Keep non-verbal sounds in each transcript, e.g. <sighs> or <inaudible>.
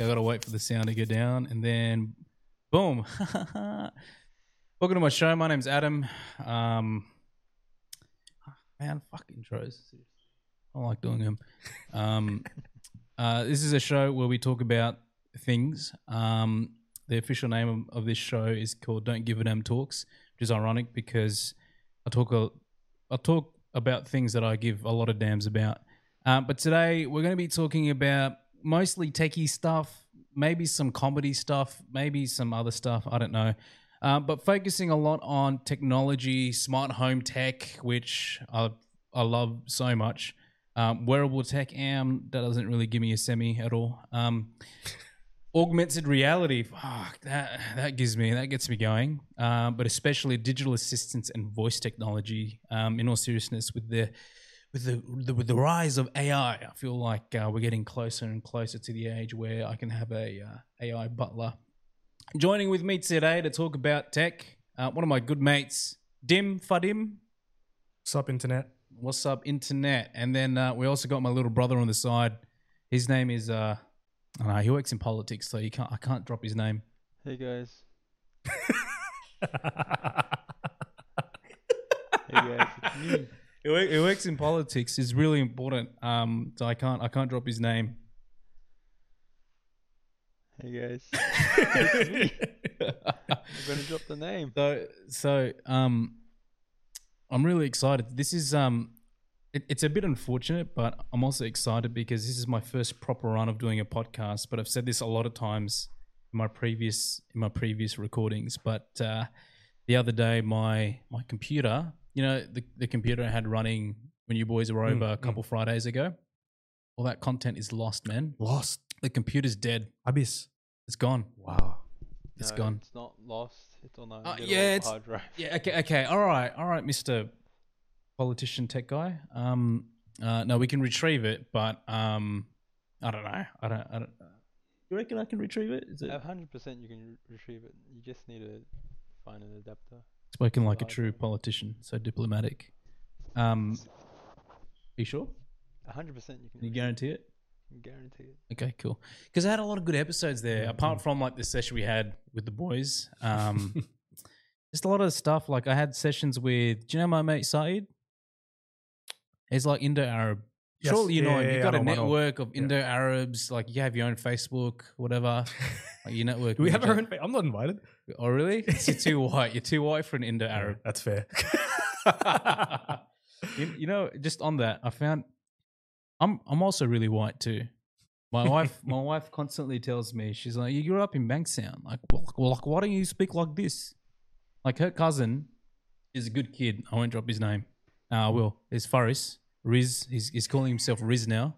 I gotta wait for the sound to go down, and then boom. <laughs> Welcome to my show. My name's Adam. Um, man, fuck intros. I don't like doing them. Um, <laughs> uh, this is a show where we talk about things. Um, the official name of, of this show is called "Don't Give a Damn Talks," which is ironic because I talk a, I talk about things that I give a lot of damns about. Um, but today we're going to be talking about mostly techie stuff, maybe some comedy stuff, maybe some other stuff. I don't know. Um, but focusing a lot on technology, smart home tech, which I, I love so much. Um, wearable tech, am that doesn't really give me a semi at all. Um, <laughs> augmented reality, fuck that that gives me that gets me going. Um, but especially digital assistants and voice technology. Um, in all seriousness, with the with the, the with the rise of AI, I feel like uh, we're getting closer and closer to the age where I can have a uh, AI butler. Joining with me today to talk about tech, uh, one of my good mates, Dim Fadim. What's up, internet? What's up, internet? And then uh, we also got my little brother on the side. His name is uh, I don't know, he works in politics, so you can't I can't drop his name. Hey guys. <laughs> hey guys, He, works in politics. It's really important. Um, so I can't I can't drop his name. Hey guys. <laughs> I'm gonna drop the name. So so um, I'm really excited. This is um, it, it's a bit unfortunate, but I'm also excited because this is my first proper run of doing a podcast. But I've said this a lot of times in my previous in my previous recordings. But uh, the other day, my my computer, you know, the the computer I had running when you boys were Mm, over a mm. couple Fridays ago. All that content is lost, man. Lost. The computer's dead. Abyss. It's gone. Wow. It's No, gone. It's not lost. It's on a Uh, yeah, it's- hard drive. Yeah. Okay. Okay. All right. All right, Mister Politician Tech Guy. Um. Uh. No, we can retrieve it, but um. I don't know. I don't. I don't. You reckon I can retrieve it? Is it A hundred percent you can re- retrieve it. You just need to find an adapter. Spoken like a true politician? So diplomatic. Um. you sure? A hundred percent you can. Can you guarantee it? it. You can guarantee it. Okay, cool. Because I had a lot of good episodes there. Apart from like the session we had with the boys, <laughs> um, just a lot of stuff. Like I had sessions with. Do you know my mate Saeed? He's like Indo Arab. Yes. Surely you know Yeah, him. yeah, You've got I a know, I know. network of Indo Arabs. Like you have your own Facebook, whatever. <laughs> like you network. Do we have our own? I'm not invited. Oh really? <laughs> You're too white. You're too white for an Indo Arab. That's fair. <laughs> you, you know, just on that, I found I'm I'm also really white too. My <laughs> wife, my wife constantly tells me she's like, "You grew up in Bankstown. Like, well, well, like, why don't you speak like this?" Like her cousin is a good kid. I won't drop his name. Uh, I will. It's Faris Riz. He's he's calling himself Riz now.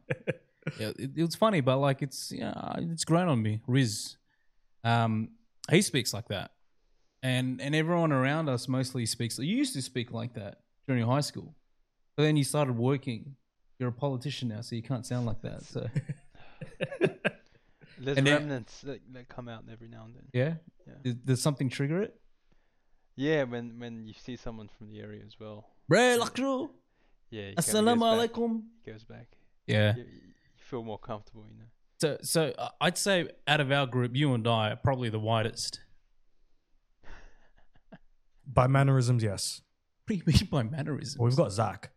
yeah, it, it's funny, but like it's yeah, it's grown on me. Riz. Um, he speaks like that, and and everyone around us mostly speaks. You used to speak like that during high school, but then you started working. You're a politician now, so you can't sound like that. So <laughs> There's And remnants that, that come out every now and then. yeah, Yeah. does, does something trigger it? Yeah, when when you see someone from the area as well. Bro, lakro. Yeah. Assalamu alaikum. Goes back. Yeah. You, you feel more comfortable, you know. So so uh, I'd say out of our group, you and I are probably the widest. By mannerisms, yes. What do you mean by mannerisms? Well, we've got Zach.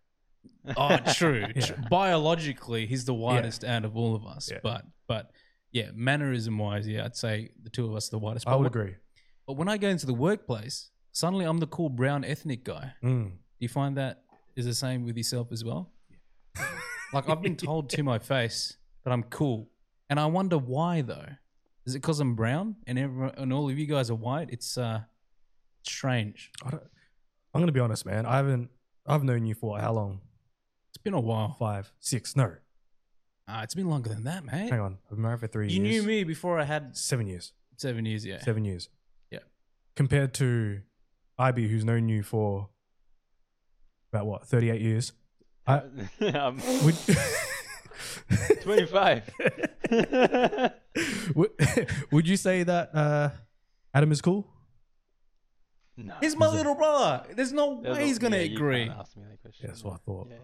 Oh, true. <laughs> Yeah. true. Biologically, he's the whitest out of all of us. Yeah. But but yeah, mannerism wise, yeah, I'd say the two of us are the whitest. I But would wh- agree. But when I go into the workplace, suddenly I'm the cool brown ethnic guy. Mm. Do you find that is the same with yourself as well? <laughs> like I've been told to my face that I'm cool, and I wonder why though. Is it because I'm brown and everyone, and all of you guys are white? It's uh, strange. I don't, I'm gonna be honest, man. I haven't. I've known you for how long? It's been a while. Five, six? No, Ah, it's been longer than that, mate. hang on. I've been married for three You years. knew me before I had Seven years. seven years. Yeah. Seven years. Yeah. Compared to IB, who's known you for about what, 38 years. I- <laughs> I'm Would, <laughs> <laughs> 25. <laughs> would, <laughs> would you say that uh, Adam is cool? no. He's my little brother. There's no There's way he's gonna yeah, you agree. can't ask me that question. Yeah, that's what I thought. Yeah.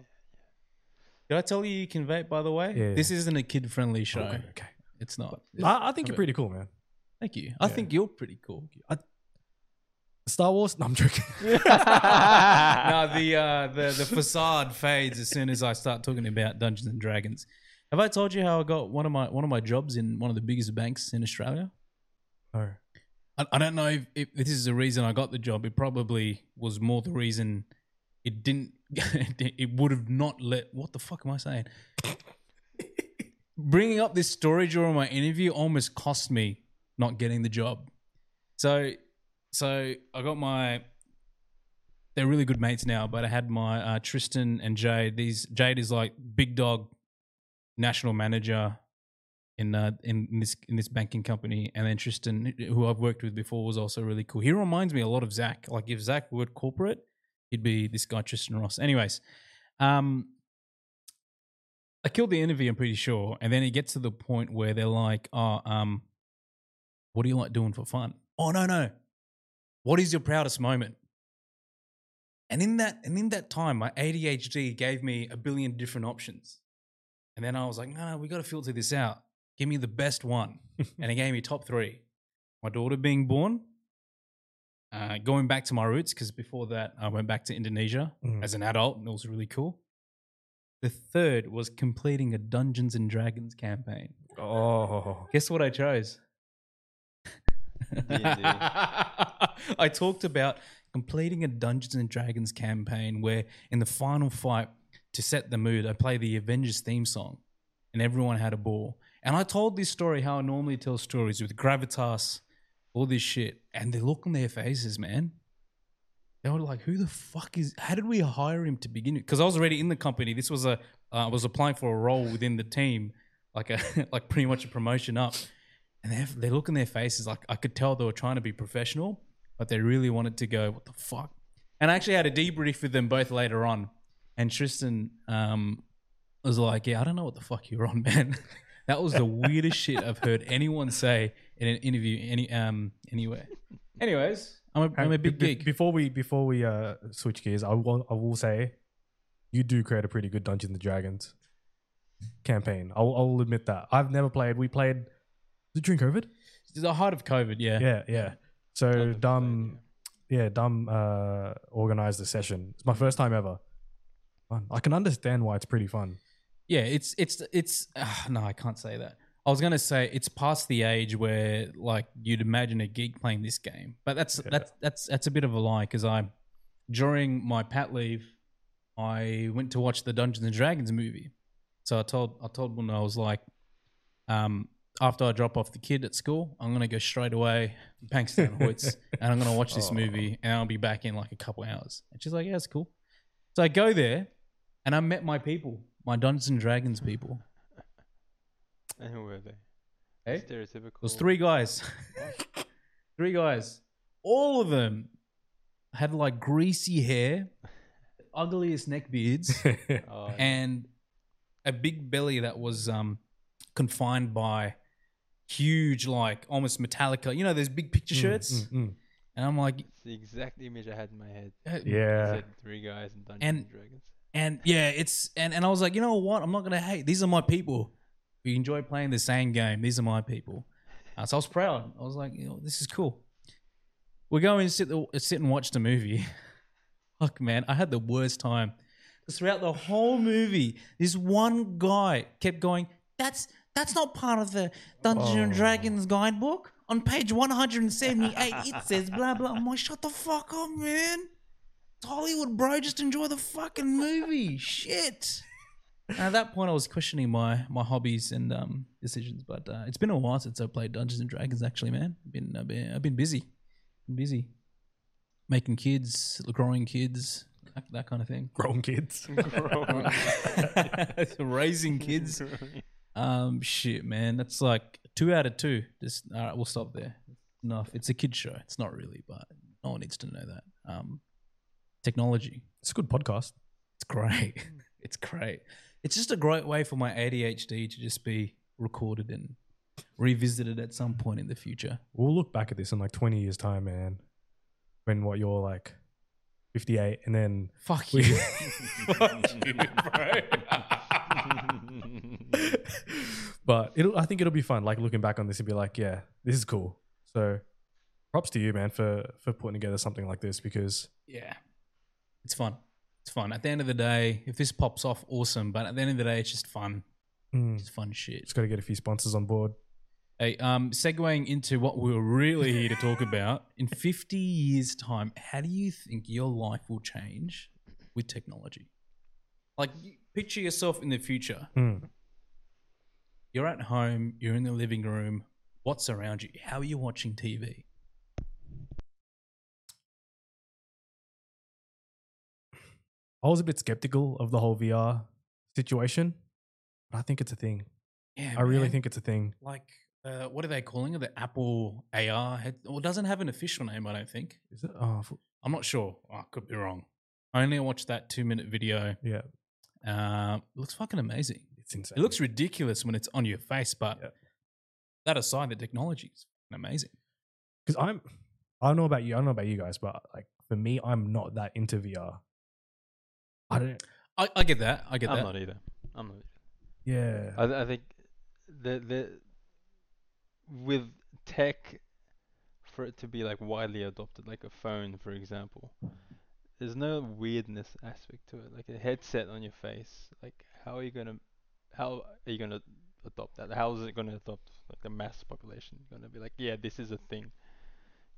Did I tell you you can vape? By the way, Yeah. this isn't a kid-friendly show. Okay, okay. It's not. I, I think you're pretty cool, man. Thank you. I think you're pretty cool. Star Wars? No, I'm joking. no, the uh, the the facade fades as soon as I start talking about Dungeons and Dragons. Have I told you how I got one of my one of my jobs in one of the biggest banks in Australia? no. I, I don't know if, if this is the reason I got the job. It probably was more the reason it didn't. <laughs> it would have not let. What the fuck am I saying? Bringing up this story during my interview almost cost me not getting the job. So, so I got my. They're really good mates now, but I had my uh, Tristan and Jade. These Jade is like big dog, national manager in uh, in, this in this banking company, and then Tristan, who I've worked with before, was also really cool. He reminds me a lot of Zach. Like if Zach were corporate, he'd be this guy Tristan Ross. Anyways, um, I killed the interview. I'm pretty sure, and then it gets to the point where they're like, "Oh, um, what do you like doing for fun?" Oh no, no. What is your proudest moment? And in that and in that time, my ADHD gave me a billion different options. And then I was like, no, no, we got to filter this out. Give me the best one. <laughs> and it gave me top three. My daughter being born, uh, going back to my roots, because before that, I went back to Indonesia Mm. as an adult, and it was really cool. The third was completing a Dungeons and Dragons campaign. Oh. Guess what I chose? <laughs> I talked about completing a Dungeons and Dragons campaign where, in the final fight, to set the mood, I play the Avengers theme song, and everyone had a ball. And I told this story how I normally tell stories with gravitas, all this shit, and the look on their faces, man. They were like, "Who the fuck is? How did we hire him to begin with?" Because I was already in the company. This was a uh, I was applying for a role within the team, like a <laughs> like pretty much a promotion up. And they have, they look in their faces like I could tell they were trying to be professional, but they really wanted to go, "What the fuck?" And I actually had a debrief with them both later on. And Tristan um, was like, "Yeah, I don't know what the fuck you're on, man." <laughs> that was the weirdest shit I've heard anyone say in an interview any um anywhere. Anyways, I'm a, I'm a big geek. Before we before we uh, switch gears, I will I will say, you do create a pretty good Dungeons and Dragons campaign. I'll I'll admit that. I've never played. We played. During COVID? the height of COVID, yeah. Yeah, yeah. So dumb, yeah, dumb. Uh, organized the session. It's my first time ever. Fun. I can understand why it's pretty fun. Yeah, it's it's it's uh, no, I can't say that. I was gonna say it's past the age where like you'd imagine a geek playing this game, but that's that's that's that's a bit of a lie because I during my pat leave I went to watch the Dungeons and Dragons movie. So I told I told Bunda I was like, um, after I drop off the kid at school, I'm gonna go straight away Bankstown Hoyts <laughs> and I'm gonna watch this Oh. movie and I'll be back in like a couple hours. And she's like, Yeah, it's cool. So I go there and I met my people, my Dungeons and Dragons people. And who were they? Hey? Stereotypical. It was three guys. <laughs> three guys. All of them had like greasy hair, ugliest neck beards, <laughs> Oh, and a big belly that was um confined by huge, like almost Metallica. You know those big picture Mm, shirts. mm, mm. And I'm like, it's the exact image I had in my head. eh, You Yeah. said three guys in Dungeons And- and Dragons. And yeah, it's and and I was like, you know what? I'm not gonna hate. These are my people. who enjoy playing the same game. These are my people. Uh, so I was proud. I was like, you know, this is cool. We go and sit the, sit and watch the movie. <laughs> Fuck man, I had the worst time. throughout the whole movie, this one guy kept going, "That's that's not part of the Dungeons and Oh. Dragons guidebook." On page 178, it says blah blah. I'm like, shut the fuck up, man. It's Hollywood, bro. Just enjoy the fucking movie. <laughs> Shit. And at that point, I was questioning my my hobbies and um, decisions. But uh, it's been a while since I played Dungeons and Dragons. Actually, man, I've been I've been, I've been busy, been busy, making kids, growing kids, that, that kind of thing. Grown kids. <laughs> <laughs> Raising kids. Um, shit, man, that's like two out of two. Just all right, we'll stop there. Enough. It's a kid show. It's not really, but no one needs to know that. Um, technology. It's a good podcast. It's great. <laughs> it's great. It's just a great way for my ADHD to just be recorded and revisited at some point in the future. We'll look back at this in like 20 years' time, man. When what you're like 58, and then Fuck you. Fuck you, bro. but it'll. I think it'll be fun. Like looking back on this and be like, yeah, this is cool. So, props to you, man, for for putting together something like this because Yeah. It's fun. It's fun. At the end of the day, if this pops off, awesome. But at the end of the day, it's just fun. mm, It's fun shit. just got to get a few sponsors on board. Hey, um, segueing into what we're really here to talk about, in 50 years' time, how do you think your life will change with technology? Like, picture yourself in the future. Mm. You're at home, you're in the living room. What's around you? How are you watching TV? I was a bit skeptical of the whole VR situation, but I think it's a thing. Yeah, I really think it's a thing. like uh, what are they calling it? The Apple AR head. Well, it doesn't have an official name, I don't think. Is it? Oh, f- I'm not sure. I could be wrong. I only watched that two minute video. yeah, Uh, it looks fucking amazing. it's insane. It looks ridiculous when it's on your face, but Yeah. that aside, the technology is amazing. because I'm. I don't know about you. I don't know about you guys, but like for me, I'm not that into VR. I don't. I, I get that. I get that. I'm that. not either. I'm not. Yeah. I, th- I think the the with tech for it to be like widely adopted, like a phone, for example, there's no weirdness aspect to it. Like a headset on your face, like how are you gonna how are you gonna adopt that? How is it gonna adopt like the mass population? Gonna be like, yeah, this is a thing.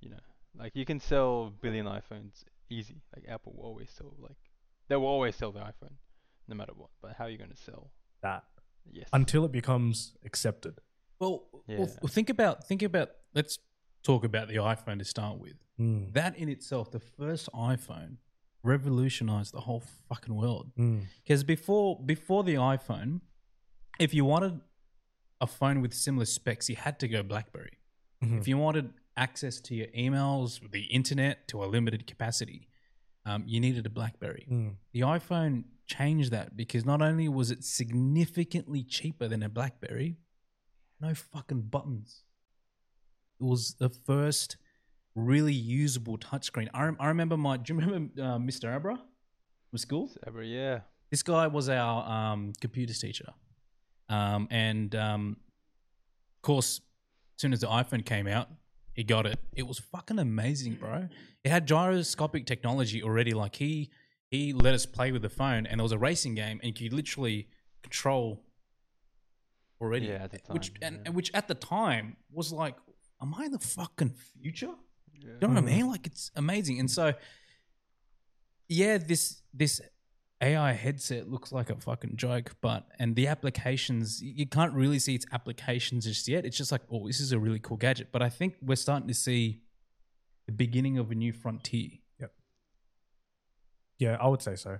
You know, like you can sell billion iPhones easy. Like Apple will always sell like they will always sell the iPhone, no matter what. But how are you gonna sell? that Yes. until it becomes accepted. Well, well, Yeah. well, think about think about. Let's talk about the iPhone to start with. Mm. That in itself, the first iPhone, revolutionized the whole fucking world. Mm. Because before before the iPhone, if you wanted a phone with similar specs, you had to go BlackBerry. Mhm. If you wanted access to your emails, the internet to a limited capacity, um, you needed a BlackBerry. Mm. The iPhone changed that because not only was it significantly cheaper than a BlackBerry, no fucking buttons. It was the first really usable touchscreen. I, rem- I remember my. Do you remember uh, Mr. Abra from school? Ever, yeah. This guy was our um, computers teacher, um, and um, of course, as soon as the iPhone came out, he got it. It was fucking amazing, bro. It had gyroscopic technology already. Like he he let us play with the phone, and there was a racing game, and you could literally control already. Yeah, at the which time, and, yeah. and which at the time was like, am I in the fucking future? yeah. You know what Mhm. I mean? Like it's amazing. And so yeah, this this AI headset looks like a fucking joke, but and the applications you can't really see its applications just yet. It's just like, oh, this is a really cool gadget. But I think we're starting to see the beginning of a new frontier. Yeah, Yeah, I would say so.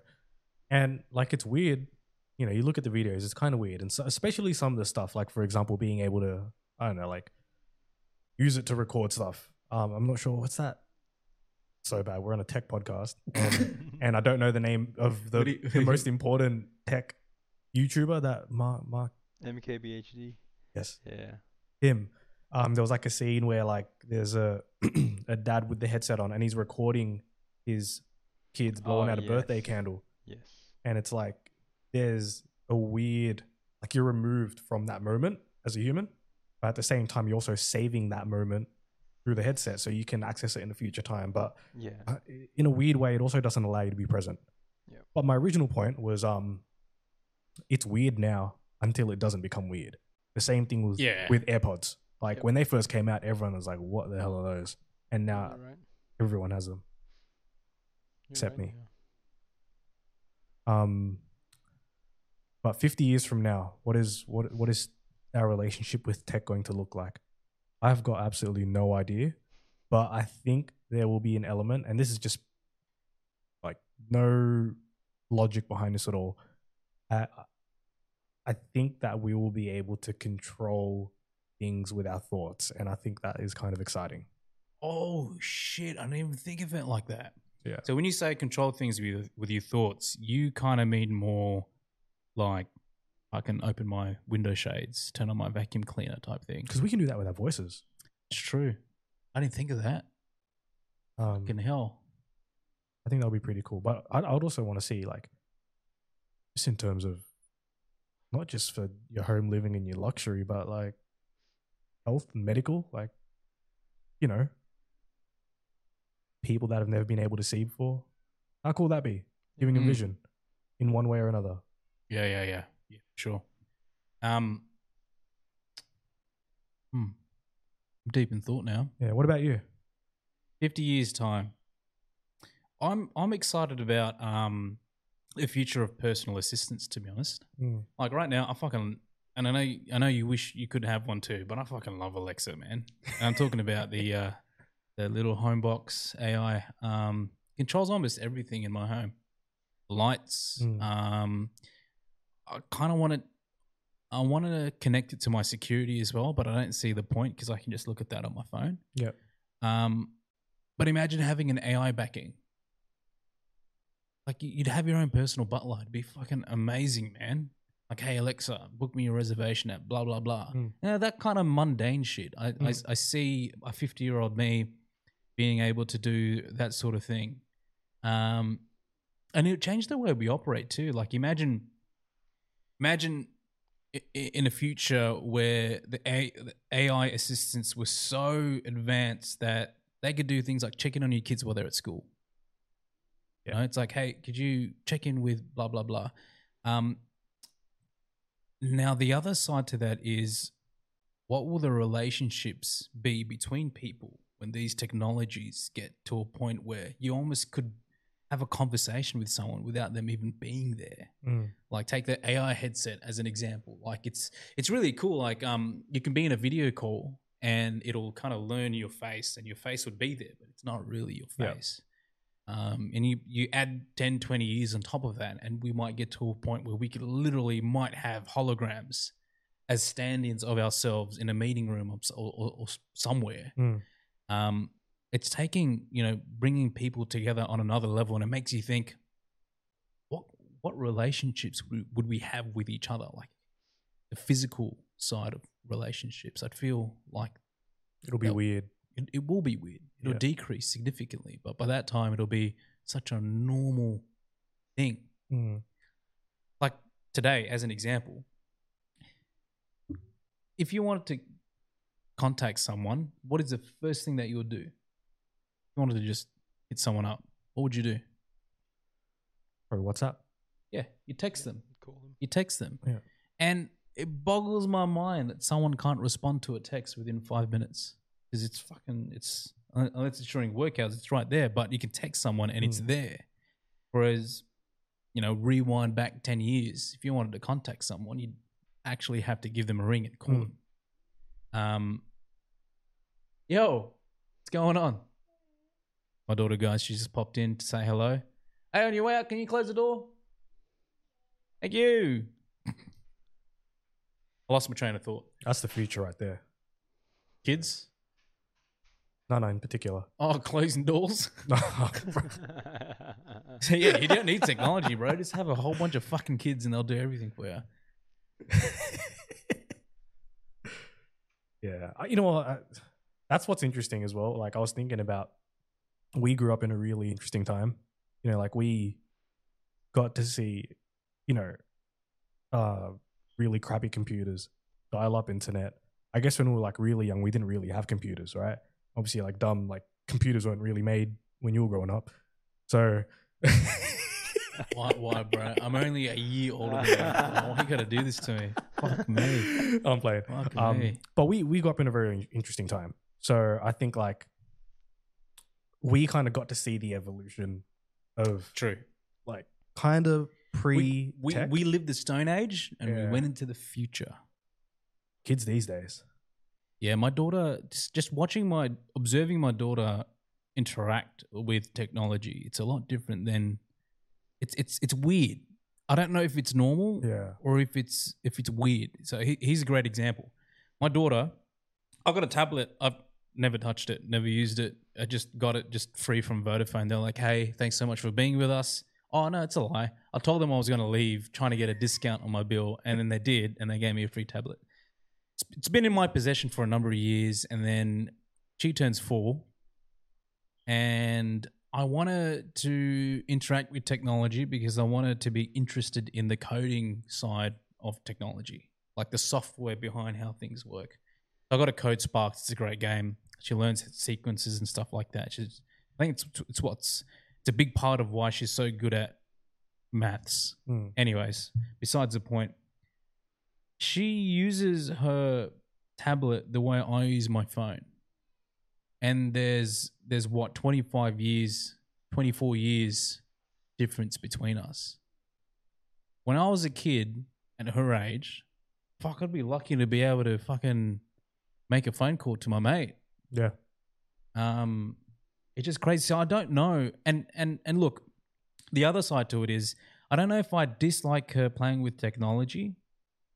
And like it's weird, you know, you look at the videos, it's kind of weird. And so, especially some of the stuff, like for example, being able to, I don't know, like use it to record stuff. Um, I'm not sure what's that. So bad. We're on a tech podcast, <laughs> and, and I don't know the name of the, you- the most important tech YouTuber that Mark Mark. MKBHD. Yes, Yeah. him. Um, there was like a scene where like there's a <clears throat> a dad with the headset on, and he's recording his kids blowing Oh, out a birthday candle Yes. and it's like there's a weird like you're removed from that moment as a human but at the same time you're also saving that moment through the headset so you can access it in a future time but Yeah. uh, in a weird way it also doesn't allow you to be present Yep. but my original point was um it's weird now until it doesn't become weird the same thing was Yeah. with airpods like Yep. when they first came out everyone was like what the hell are those and now right. everyone has them You're except right, me. yeah. Um, but 50 years from now, what is what what is our relationship with tech going to look like? I've got absolutely no idea, but I think there will be an element, and this is just like no logic behind this at all. Uh, I think that we will be able to control things with our thoughts, and I think that is kind of exciting. Oh shit! I didn't even think of it like that. Yeah. So when you say control things with with your thoughts, you kind of mean more like I can open my window shades, turn on my vacuum cleaner type thing. Because we can do that with our voices. It's true. I didn't think of that. Um, Fucking hell. I think that would be pretty cool. But I'd, I would also want to see like, just in terms of not just for your home living and your luxury, but like health and medical, like you know, people that have never been able to see before. How cool would that be? Giving Mm. vision in one way or another. Yeah, yeah, yeah, sure. Um, hmm. I'm deep in thought now. Yeah. What about you? 50 years time i'm i'm excited about um the future of personal assistance to be honest Mm. like right now i fucking and i know i know you wish you could have one too but i fucking love alexa man and i'm talking about the uh the little home box ai um controls almost everything in my home lights Mm. um i kind of want to I want to connect it to my security as well, but I don't see the point because I can just look at that on my phone. Yep. Um, but imagine having an AI backing. Like you- you'd have your own personal butler. It'd be fucking amazing, man. Like, hey Alexa, book me a reservation at blah blah blah. Mm. Know, that kind of mundane shit. I, I Mm. I see a fifty year old me being able to do that sort of thing. Um, and it changed the way we operate too. Like imagine, imagine in a future where the, AI assistants were so advanced that they could do things like check in on your kids while they're at school. You know, it's like, hey, could you check in with blah blah blah. Um, now the other side to that is, what will the relationships be between people when these technologies get to a point where you almost could have a conversation with someone without them even being there? Mm. like take the AI headset as an example. Like it's it's really cool. Like um you can be in a video call and it'll kind of learn your face and your face would be there, but it's not really your Yeah. face. Um, and you, you add 10, 20 years on top of that, and we might get to a point where we could literally might have holograms as stand-ins of ourselves in a meeting room or, or, or, or somewhere. Mm. Um, it's taking you know bringing people together on another level, and it makes you think, what what relationships would we, have with each other? Like the physical side of relationships. I'd feel like It'll be weird. it, it will be weird. It'll Yeah. decrease significantly, but by that time, it'll be such a normal thing. Mm. Like today, as an example, if you wanted to contact someone, what is the first thing that you would do? If you wanted to just hit someone up, what would you do? Or WhatsApp. Yeah, you text them. Call them. You text them. Yeah. And it boggles my mind that someone can't respond to a text within five minutes because it's fucking, it's, unless it's during workouts, it's right there, but you can text someone and it's Mm. there. Whereas, you know, rewind back 10 years, if you wanted to contact someone, you'd actually have to give them a ring and call Mm. them. Um, yo, what's going on? My daughter, guys, she just popped in to say hello. Hey, on your way out, can you close the door? Thank you. <laughs> I lost my train of thought. That's the future right there. Kids? No, no, in particular. Oh, <laughs> closing doors? <laughs> No, so yeah, you don't need technology, bro. Just have a whole bunch of fucking kids and they'll do everything for you. yeah, you know what? That's what's interesting as well. Like I was thinking about, we grew up in a really interesting time. You know, like we got to see, you know, uh, really crappy computers, dial-up internet. I guess when we were like really young, we didn't really have computers, right? Obviously, like dumb, like computers weren't really made when you were growing up. So, <laughs> Why, why, bro? I'm only a year older than you. Why you gotta do this to me? Fuck me. <laughs> I'm playing. Fuck Um, me. but we we grew up in a very interesting time. So I think like we kind of got to see the evolution of True. like kind of pre We, we, we lived the Stone Age and we went into the future. kids these days. Yeah, my daughter just, just watching my observing my daughter interact with technology. It's a lot different than it's it's it's weird. I don't know if it's normal Yeah. or if it's if it's weird. So he, here's a great example. My daughter, I've got a tablet. I've never touched it, never used it. I just got it just free from Vodafone. They're like, "Hey, thanks so much for being with us." Oh no, it's a lie. I told them I was going to leave, trying to get a discount on my bill, and then they did, and they gave me a free tablet. It's, it's been in my possession for a number of years, and then she turns four, and I wanted to interact with technology because I wanted to be interested in the coding side of technology, like the software behind how things work. I got a Code Sparks. It's a great game. She learns sequences and stuff like that. She's, I think it's it's what's it's a big part of why she's so good at maths. Mm. Anyways, besides the point, she uses her tablet the way I use my phone. And there's there's what 25 years, 24 years difference between us. When I was a kid at her age, fuck, I'd be lucky to be able to fucking make a phone call to my mate. Yeah. Um, it's just crazy. So I don't know. And and and look, the other side to it is I don't know if I dislike her playing with technology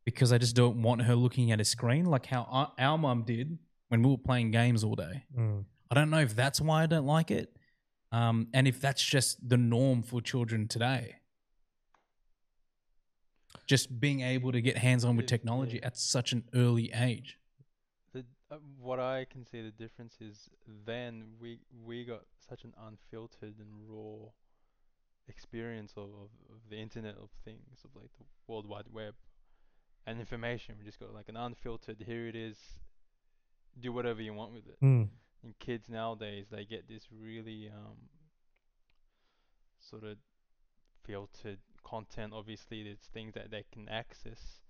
because I just don't want her looking at a screen like how our, our mum did when we were playing games all day. Mm. I don't know if that's why I don't like it, um, and if that's just the norm for children today. Just being able to get hands on with technology yeah. at such an early age. Uh, what I can see the difference is then we we got such an unfiltered and raw experience of, of, of the Internet of Things, of like the World Wide Web and information. We just got like an unfiltered. Here it is. Do whatever you want with it. Mm. And kids nowadays, they get this really um, sort of filtered content. Obviously, there's things that they can access.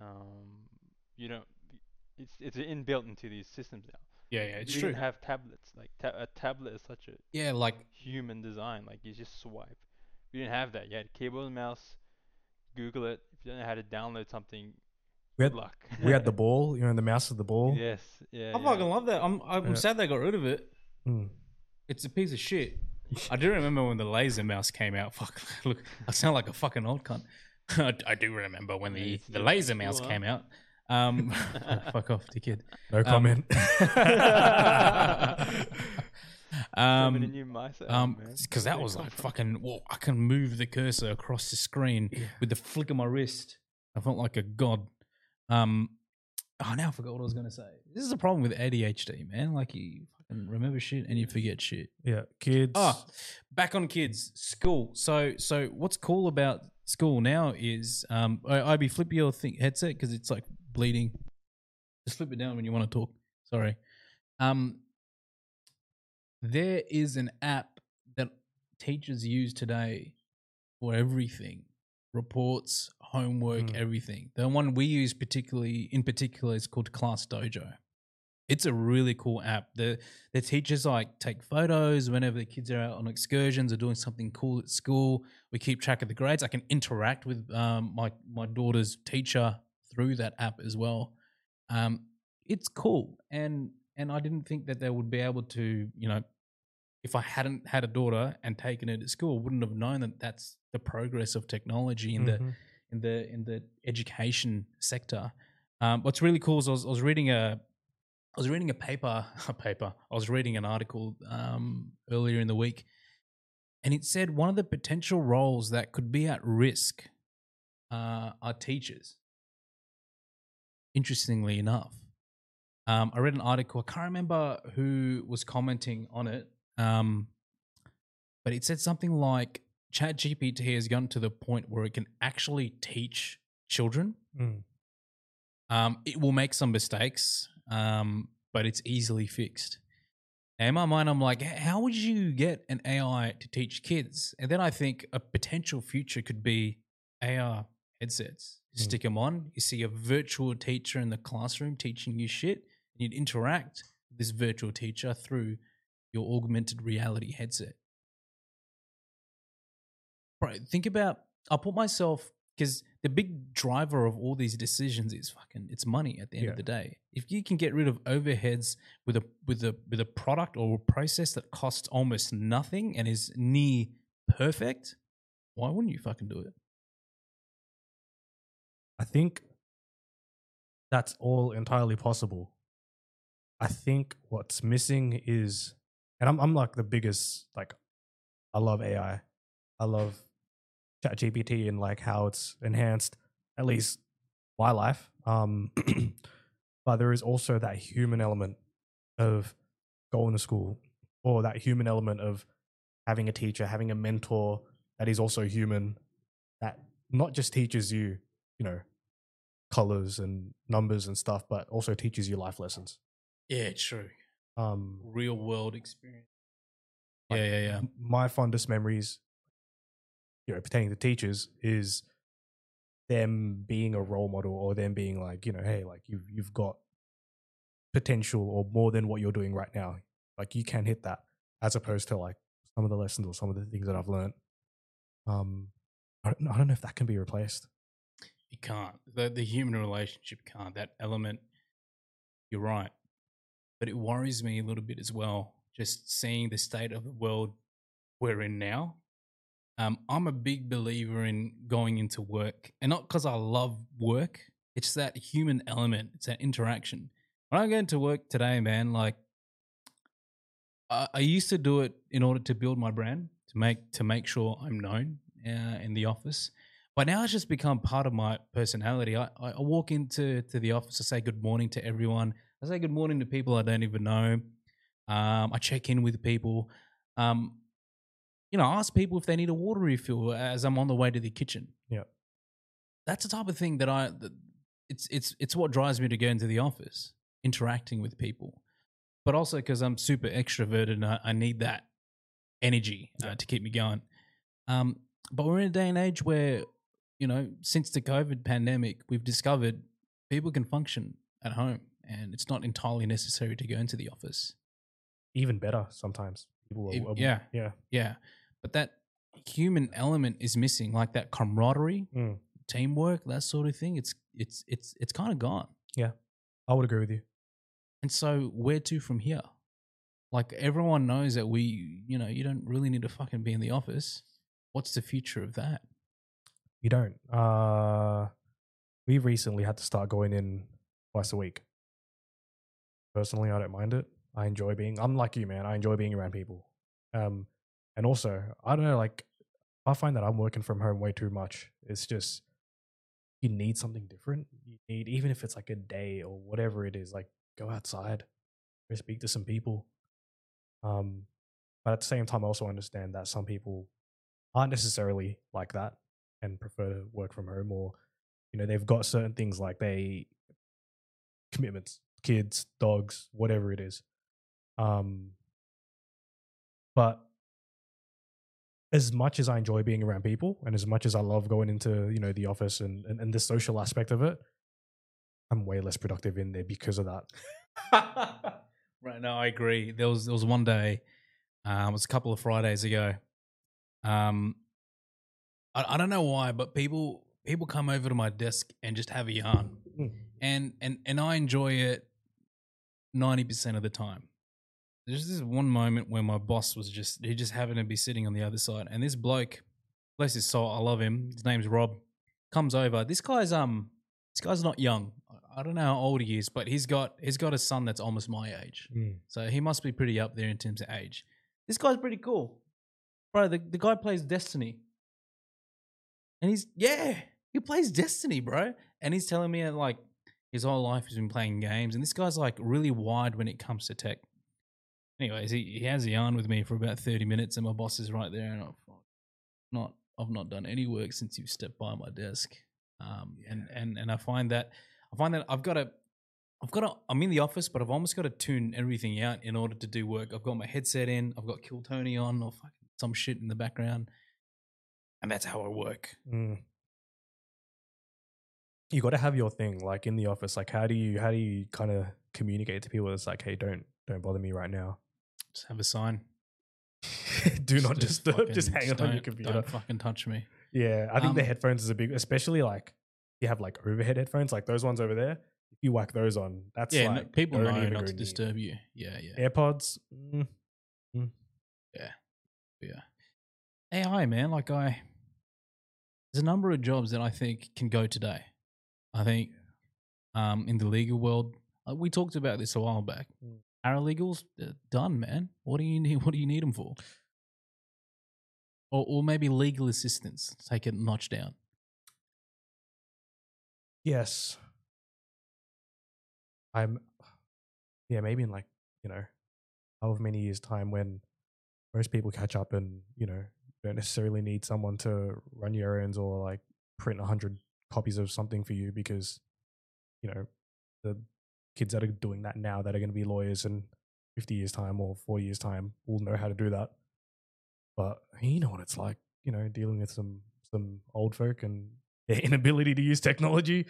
Um, you know, it's it's inbuilt into these systems now. Yeah, yeah, it's we true. didn't have tablets. Like ta- a tablet is such a Yeah, like human design. Like you just swipe. We didn't have that. You had keyboard and mouse. Google it. If you don't know how to download something, We good had luck. <laughs> we had the <laughs> ball, you know, the mouse of the ball. yes. Yeah. I yeah. fucking love that. I'm I'm Yeah. sad they got rid of it. Mm. It's a piece of shit. <laughs> I do remember when the laser mouse came out. Fuck, look, I sound like a fucking old cunt. I, I do remember when the, the laser mouse came out. Um, <laughs> fuck off, dickhead. No Um, comment. <laughs> Um, new um, because that was like fucking. Whoa, I can move the cursor across the screen Yeah. with the flick of my wrist. I felt like a god. Um, oh, now I forgot what I was gonna say. This is a problem with ADHD, man. Like you fucking remember shit and you forget shit. yeah, kids. Oh, back on kids, school. So, so what's cool about school now is, um, I, IB flip your thing, headset because it's like bleeding. Just flip it down when you want to talk. Sorry. Um, there is an app that teachers use today for everything, reports, homework, Mm. everything. The one we use particularly, in particular, is called ClassDojo. It's a really cool app. The the teachers like take photos whenever the kids are out on excursions or doing something cool at school. We keep track of the grades. I can interact with um, my my daughter's teacher through that app as well. Um, it's cool, and and I didn't think that they would be able to, you know, if I hadn't had a daughter and taken her to school, wouldn't have known that that's the progress of technology in the Mhm. in the in the education sector. Um, what's really cool is I was, I was reading a I was reading a paper <laughs> a paper I was reading an article um, earlier in the week, and it said one of the potential roles that could be at risk uh, are teachers. Interestingly enough, um, I read an article. I can't remember who was commenting on it, um, but it said something like ChatGPT has gotten to the point where it can actually teach children. Mm. Um, it will make some mistakes, um, but it's easily fixed. In my mind, I'm like, how would you get an AI to teach kids? And then I think a potential future could be AR headsets. Mm. stick them on, you see a virtual teacher in the classroom teaching you shit, and you'd interact with this virtual teacher through your augmented reality headset. Right. Think about I'll put myself because the big driver of all these decisions is fucking it's money at the end Yeah. of the day. If you can get rid of overheads with a with a with a product or a process that costs almost nothing and is near perfect, why wouldn't you fucking do it? I think that's all entirely possible. I think what's missing is, and I'm I'm like the biggest like, I love AI, I love ChatGPT and like how it's enhanced at least my life. Um, <clears throat> but there is also that human element of going to school, or that human element of having a teacher, having a mentor that is also human, that not just teaches you, you know, colors and numbers and stuff, but also teaches you life lessons. Yeah, true. Um, Real world experience. Like, yeah, yeah, yeah. my fondest memories, you know, pertaining to teachers is them being a role model or them being like, you know, hey, like you've you've got potential or more than what you're doing right now. Like you can hit that, as opposed to like some of the lessons or some of the things that I've learned. Um, I don't, I don't know if that can be replaced. Can't. The the human relationship can't. That element, you're right. But it worries me a little bit as well, just seeing the state of the world we're in now. Um, I'm a big believer in going into work, and not because I love work. It's that human element. It's that interaction. When I go into work today, man, like I, I used to do it in order to build my brand, to make to make sure I'm known uh, in the office. But now it's just become part of my personality. I, I walk into to the office. I say good morning to everyone. I say good morning to people I don't even know. Um, I check in with people. Um, you know, I ask people if they need a water refill as I'm on the way to the kitchen. Yep. That's the type of thing that I. That it's it's it's what drives me to go into the office, interacting with people, but also because I'm super extroverted and I, I need that energy uh, Yeah. to keep me going. Um, but we're in a day and age where, you know, since the COVID pandemic, we've discovered people can function at home and it's not entirely necessary to go into the office. Even better sometimes. People are, yeah. yeah. Yeah. But that human element is missing, like that camaraderie, Mm. teamwork, that sort of thing. It's it's it's it's kind of gone. Yeah. I would agree with you. And so where to from here? Like everyone knows that we, you know, you don't really need to fucking be in the office. What's the future of that? You don't. Uh, we recently had to start going in twice a week. Personally, I don't mind it. I enjoy being. I'm like you, man. I enjoy being around people. Um, and also, I don't know. Like, I find that I'm working from home way too much. It's just you need something different. You need, even if it's like a day or whatever it is, like go outside, go speak to some people. Um, but at the same time, I also understand that some people aren't necessarily like that and prefer to work from home or you know they've got certain things like they commitments kids dogs whatever it is um but as much as i enjoy being around people and as much as i love going into you know the office and and, and the social aspect of it i'm way less productive in there because of that <laughs> right now, I agree. There was there was one day, um, it was a couple of Fridays ago. Um, I, I don't know why, but people people come over to my desk and just have a yarn, Mm. and and and I enjoy it ninety percent of the time. There's this one moment where my boss was just he just happened to be sitting on the other side, and this bloke, bless his soul, I love him. His name's Rob. Comes over. This guy's um this guy's not young. I- I don't know how old he is, but he's got he's got a son that's almost my age. Mm. So he must be pretty up there in terms of age. This guy's pretty cool. Bro, the, the guy plays Destiny. And he's yeah, he plays Destiny, bro. And he's telling me that like his whole life he's been playing games. And this guy's like really wide when it comes to tech. Anyways, he, he has a yarn with me for about 30 minutes and my boss is right there and I've not I've not done any work since you've stepped by my desk. Um and, and and I find that I find that I've got to I've got to, I'm in the office, but I've almost got to tune everything out in order to do work. I've got my headset in, I've got Kill Tony on or fucking some shit in the background. And that's how I work. Mm. You got to have your thing, like in the office. Like, how do you how do you kind of communicate to people? It's like, hey, don't don't bother me right now. Just have a sign. <laughs> do not disturb. <laughs> fucking- Just hang it on your computer. Don't fucking touch me. Yeah, I think the Um, headphones is a big, especially like you have like overhead headphones, like those ones over there. If you whack those on, that's yeah, no- people know not to disturb you. Yeah, yeah, AirPods. Mm, yeah. AI, man, like I, there's a number of jobs that I think can go today. I think um, in the legal world, uh, we talked about this a while back. Mm. Paralegals, done, man. What do you need? What do you need them for? Or, or maybe legal assistance. Take it notch down. yes, I'm. Yeah, maybe in like you know, however many years time when most people catch up and you know don't necessarily need someone to run your errands or like print a hundred copies of something for you because you know, the kids that are doing that now that are going to be lawyers in 50 years time or 40 years time will know how to do that. But you know what it's like, you know, dealing with some some old folk and <laughs> their inability to use technology.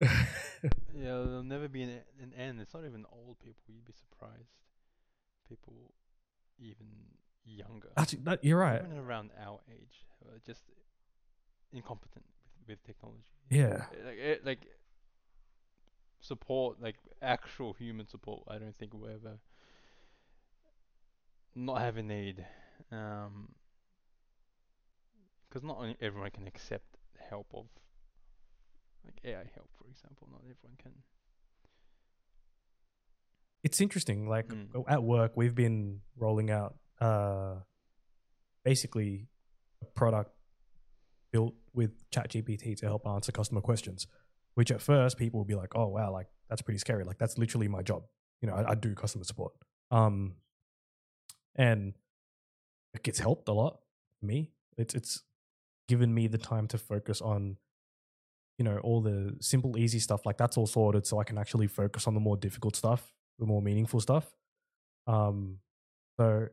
Yeah, <laughs> there'll never be an, e- an end. It's not even old people. You'd be surprised. People even younger. Actually, that, you're right. Even around our age, just incompetent with, with technology. Yeah. Uh, Like, eh, like support, like actual human support. I don't think we'll ever not have a need. Um 'cause not everyone can accept the help of like AI help, for example. Not everyone can. it's interesting. Like Mm. at work, we've been rolling out uh, basically a product built with ChatGPT to help answer customer questions. Which at first people will be like, "Oh wow, like that's pretty scary. Like that's literally my job. You know, I, I do customer support." Um, and it gets helped a lot. Me, it's it's given me the time to focus on you know all the simple easy stuff like that's all sorted so i can actually focus on the more difficult stuff the more meaningful stuff um so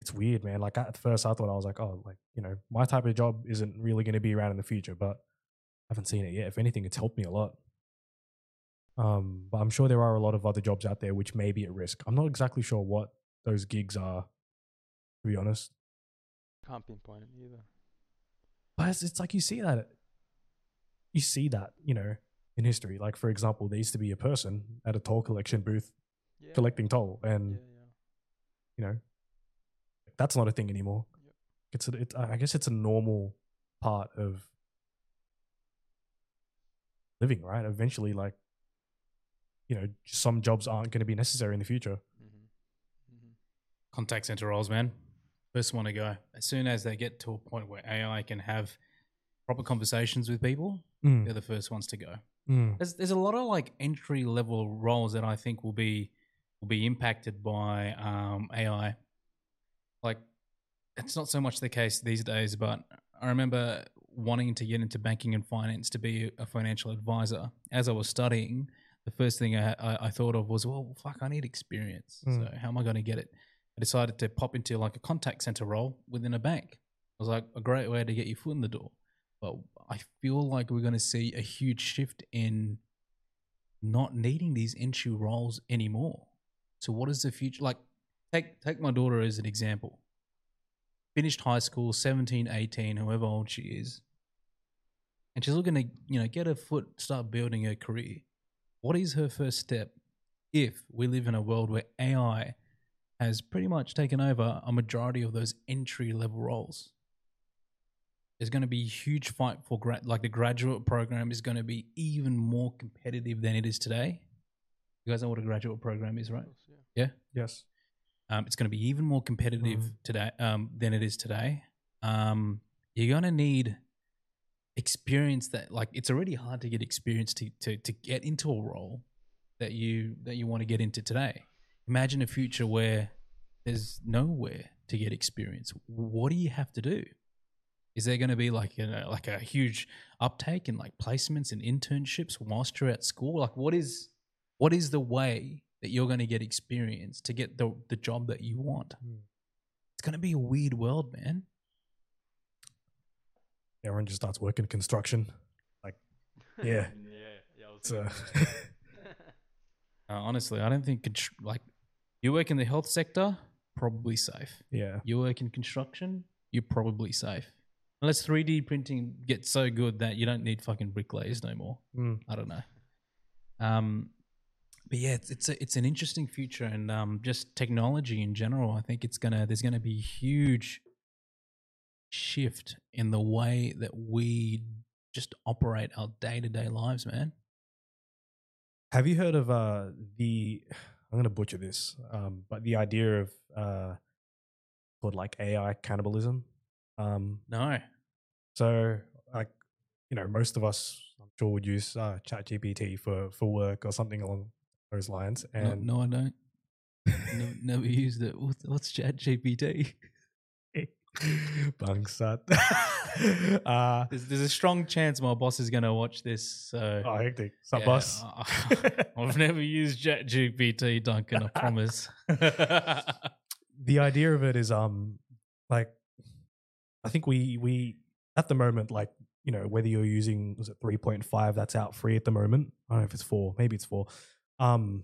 it's weird man like at first i thought i was like oh like you know my type of job isn't really going to be around in the future but i haven't seen it yet if anything it's helped me a lot um but i'm sure there are a lot of other jobs out there which may be at risk i'm not exactly sure what those gigs are to be honest Can't pinpoint it either. but it's, it's like you see that you see that you know in history like for example there used to be a person at a toll collection booth Yeah. collecting toll and Yeah, yeah. you know that's not a thing anymore Yep. it's a, it, i guess it's a normal part of living right eventually like you know some jobs aren't going to be necessary in the future Mm-hmm. Mm-hmm. Contact center roles, man. First one to go. As soon as they get to a point where AI can have proper conversations with people, Mm, they're the first ones to go. mm, There's there's a lot of like entry level roles that I think will be will be impacted by um, AI. Like it's not so much the case these days, but I remember wanting to get into banking and finance to be a financial advisor. As I was studying, the first thing I, I, I thought of was, well, fuck, I need experience. Mm. So how am I going to get it? I decided to pop into like a contact center role within a bank. It was like a great way to get your foot in the door. But I feel like we're going to see a huge shift in not needing these entry roles anymore. So what is the future like take take my daughter as an example. Finished high school, 17, 18, however old she is. And she's looking to, you know, get her foot, start building her career. What is her first step if we live in a world where AI has pretty much taken over a majority of those entry level roles? There's going to be a huge fight for grad, like the graduate program is going to be even more competitive than it is today. You guys know what a graduate program is, right? course, yeah. yes Um, it's going to be even more competitive Mhm. today um, than it is today. Um, you're going to need experience that, like, it's already hard to get experience to, to to get into a role that you that you want to get into today. Imagine a future where there's nowhere to get experience. What do you have to do? Is there going to be like you know, like a huge uptake in like placements and internships whilst you're at school? Like, what is what is the way that you're going to get experience to get the the job that you want? Mm. It's going to be a weird world, man. everyone just starts working construction Like, <laughs> Yeah. yeah. Yeah. I was it's, <laughs> uh, honestly, I don't think contr- like you work in the health sector, probably safe. yeah You work in construction, you're probably safe. Unless 3D printing gets so good that you don't need fucking bricklayers no more. Mm. I don't know. Um, but yeah, it's it's, a, it's an interesting future, and um, just technology in general. I think it's gonna there's gonna be a huge shift in the way that we just operate our day to day lives, man. Have you heard of uh the <sighs> I'm gonna butcher this, um, but the idea of uh called like AI cannibalism. Um No, so like you know, most of us I'm sure would use uh ChatGPT for for work or something along those lines. no, And no, I don't. never, <laughs> never used it. What, what's Chat GPT? <laughs> Bangsat. <laughs> uh, There's, there's a strong chance my boss is going to watch this. So oh, hectic. Sup, Yeah, boss? I've never used ChatGPT, Duncan. I promise. the idea of it is um like I think we we at the moment like you know whether you're using was it 3.5 that's out free at the moment I don't know if it's 4 maybe it's 4 um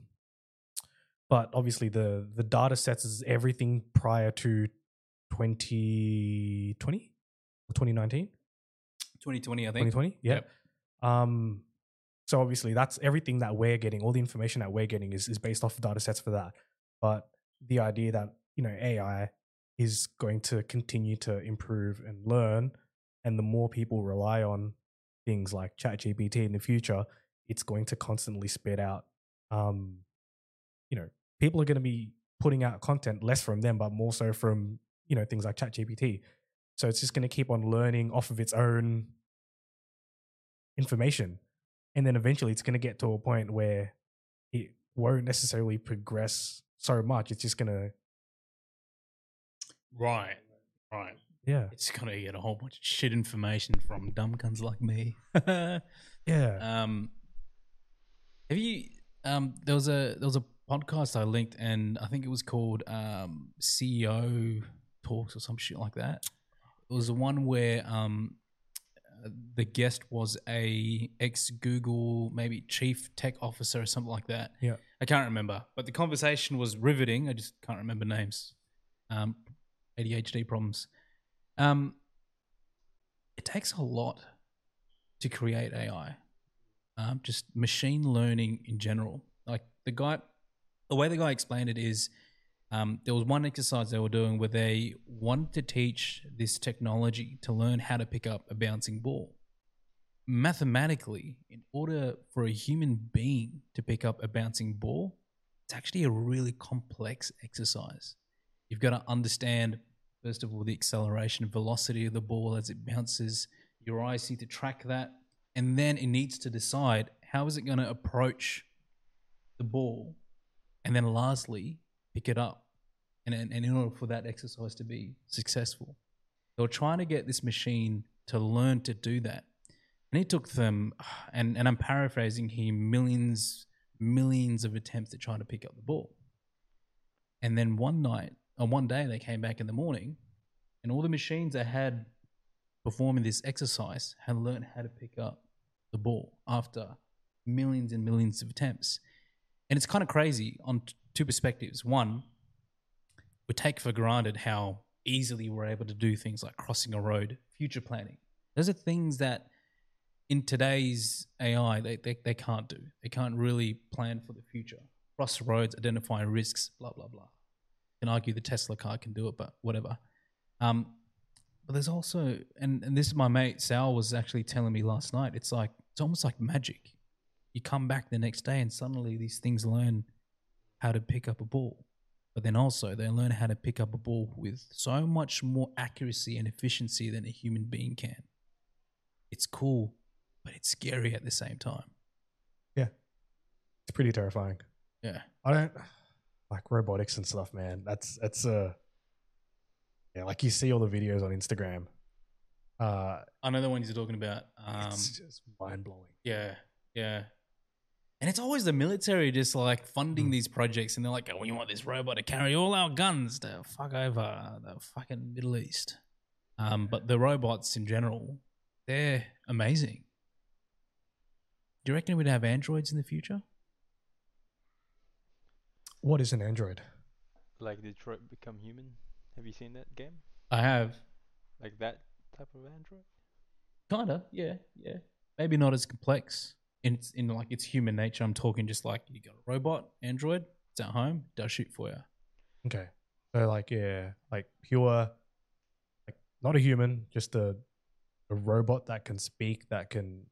but obviously the the data sets is everything prior to 2020 or 2019 2020, I think. 2020 yeah Yep. um so obviously that's everything that we're getting all the information that we're getting is, is based off of data sets for that but the idea that you know ai is going to continue to improve and learn and the more people rely on things like ChatGPT in the future it's going to constantly spit out um you know people are going to be putting out content less from them but more so from you know things like ChatGPT so it's just going to keep on learning off of its own information and then eventually it's going to get to a point where it won't necessarily progress so much it's just going to Right. Right. yeah It's going to get a whole bunch of shit information from dumb cunts like me. <laughs> yeah um, have you? Um, there was a there was a podcast I linked, and I think it was called um, CEO Talks or some shit like that. It was the one where um, the guest was a ex Google maybe chief tech officer or something like that. Yeah. I can't remember, but the conversation was riveting. I just can't remember names. Um, ADHD problems. Um, it takes a lot to create AI. Um, just machine learning in general. Like the guy, the way the guy explained it is, um, there was one exercise they were doing where they wanted to teach this technology to learn how to pick up a bouncing ball. Mathematically, in order for a human being to pick up a bouncing ball, it's actually a really complex exercise. You've got to understand, first of all, the acceleration and velocity of the ball as it bounces. Your eyes need to track that. And then it needs to decide how is it going to approach the ball. And then lastly, pick it up. And, and, and in order for that exercise to be successful, they were trying to get this machine to learn to do that. And it took them, <sighs> and, and I'm paraphrasing here, millions, millions of attempts to try to pick up the ball. And then one night, on one day, they came back in the morning, and all the machines they had performing this exercise had learned how to pick up the ball after millions and millions of attempts. And it's kind of crazy on two perspectives. One, we take for granted how easily we're able to do things like crossing a road, future planning. Those are things that in today's AI they, they, they can't do. They can't really plan for the future. Cross roads, identify risks, blah blah blah. You can argue the Tesla car can do it, but whatever. Um, but there's also, and, and this is my mate Sal was actually telling me last night. It's like it's almost like magic. You come back the next day and suddenly these things learn how to pick up a ball, but then also they learn how to pick up a ball with so much more accuracy and efficiency than a human being can. It's cool, but it's scary at the same time. Yeah, it's pretty terrifying Yeah. i don't like robotics and stuff man that's that's uh yeah like you see all the videos on instagram uh I know the ones you're talking about. Um, it's just mind-blowing Yeah, yeah. And it's always the military just like funding Mm. these projects, and they're like, "Oh, we want this robot to carry all our guns to fuck over the fucking Middle East." Um, but the robots in general, they're amazing. Do you reckon we'd have androids in the future? what is an android Like Detroit Become Human. Have you seen that game? I have, Like that type of android? kinda, yeah, yeah. Maybe not as complex in its in like its human nature. I'm talking just like you got a robot android. It's at home, does shoot for you. okay so like yeah like pure like not a human just a a robot that can speak that can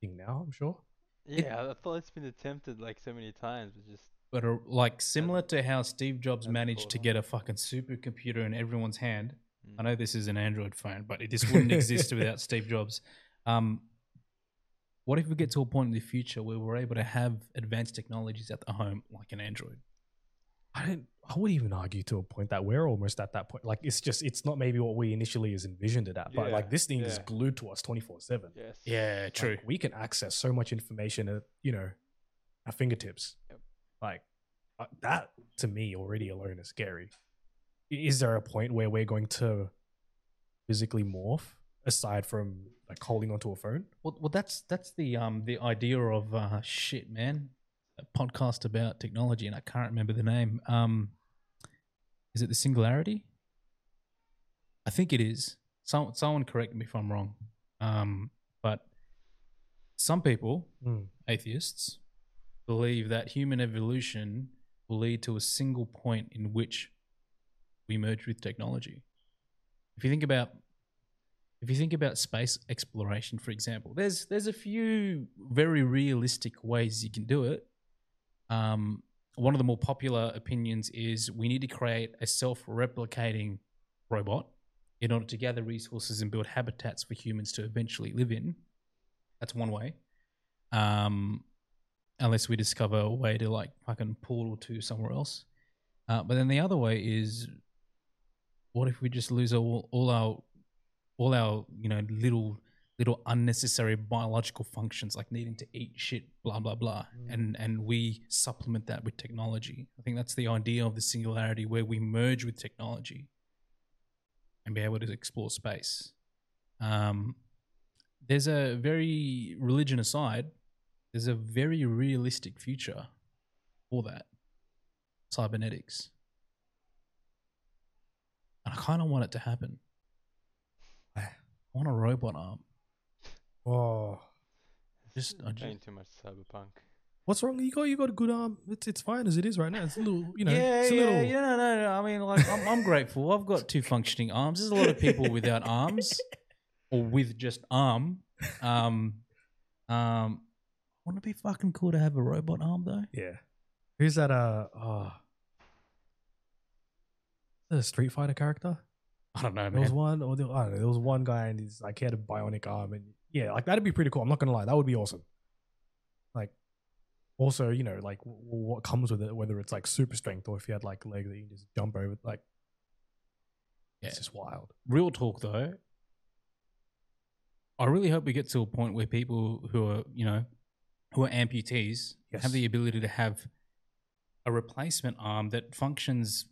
think now i'm sure It- Yeah, I thought it's been attempted like so many times, but just but are, like similar to how Steve Jobs Hasn't managed to caught get a fucking supercomputer in everyone's hand. mm. I know this is an Android phone, but it just wouldn't exist <laughs> without Steve Jobs. Um, what if we get to a point in the future where we're able to have advanced technologies at the home, like an Android? I don't. I would even argue to a point that we're almost at that point. Like it's just it's not maybe what we initially is envisioned it at, but like this thing is glued to us twenty four seven. Yes. Yeah, true. Like, we can access so much information at you know our fingertips. Yep. Like uh, that to me already alone is scary. Is there a point where we're going to physically morph aside from like holding onto a phone? Well, well, that's that's the um the idea of uh shit, man. A podcast about technology, and I can't remember the name. Um, is it the Singularity? I think it is. Some someone correct me if I'm wrong. Um, but some people, Mm. atheists, believe that human evolution will lead to a single point in which we merge with technology. If you think about if you think about space exploration, for example, there's there's a few very realistic ways you can do it. Um, one of the more popular opinions is we need to create a self-replicating robot in order to gather resources and build habitats for humans to eventually live in. That's one way. Um, unless we discover a way to like fucking portal to somewhere else. Uh, but then the other way is, what if we just lose all, all our all our you know little little unnecessary biological functions like needing to eat shit blah blah blah Mm. and and we supplement that with technology i think that's the idea of the singularity where we merge with technology and be able to explore space um there's a very religion aside there's a very realistic future for that cybernetics and i kind of want it to happen I want a robot arm. Oh, Just, I just Playing too much cyberpunk. what's wrong? You got you got a good arm. It's it's fine as it is right now. It's a little you know. <laughs> yeah, it's a yeah, little, yeah, no, no, no. I mean, like, I'm, I'm grateful. I've got two functioning arms. There's a lot of people without arms, or with just arm. Um, um, wouldn't it be fucking cool to have a robot arm though? Yeah. Who's that? Uh, oh. The Street Fighter character. I don't know, There was one, or the, I don't know. There was one guy, and he's like he had a bionic arm, and yeah, like that'd be pretty cool. I'm not gonna lie, that would be awesome. Like, also, you know, like w- w- what comes with it, whether it's like super strength or if you had like a leg that you can just jump over, like, Yeah. it's just wild. Real talk though. I really hope we get to a point where people who are, you know, who are amputees Yes. have the ability to have a replacement arm that functions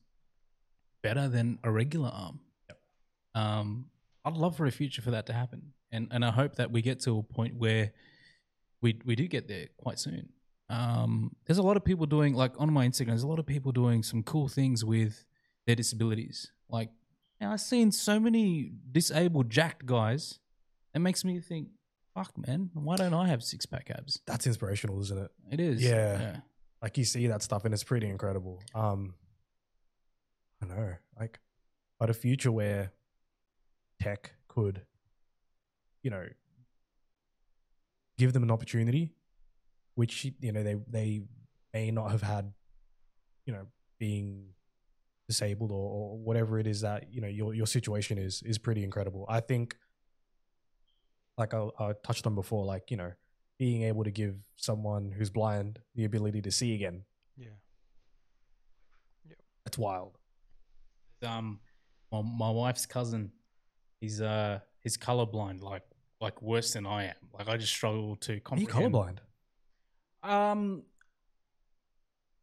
better than a regular arm. Um, I'd love for a future for that to happen, and and I hope that we get to a point where we we do get there quite soon. Um, there's a lot of people doing like on my Instagram. There's a lot of people doing some cool things with their disabilities. Like, I've seen so many disabled jacked guys. It makes me think, fuck, man, why don't I have six pack abs? That's inspirational, isn't it? It is, Yeah. Like you see that stuff, and it's pretty incredible. Um, I know, like, but a future where tech could, you know, give them an opportunity, which you know they they may not have had, you know, being disabled or, or whatever it is that you know your your situation is is pretty incredible. I think, like I, I touched on before, like you know, being able to give someone who's blind the ability to see again, Yeah. that's wild. um my, my wife's cousin he's uh he's colorblind like like worse than i am like i just struggle to Are you colorblind? um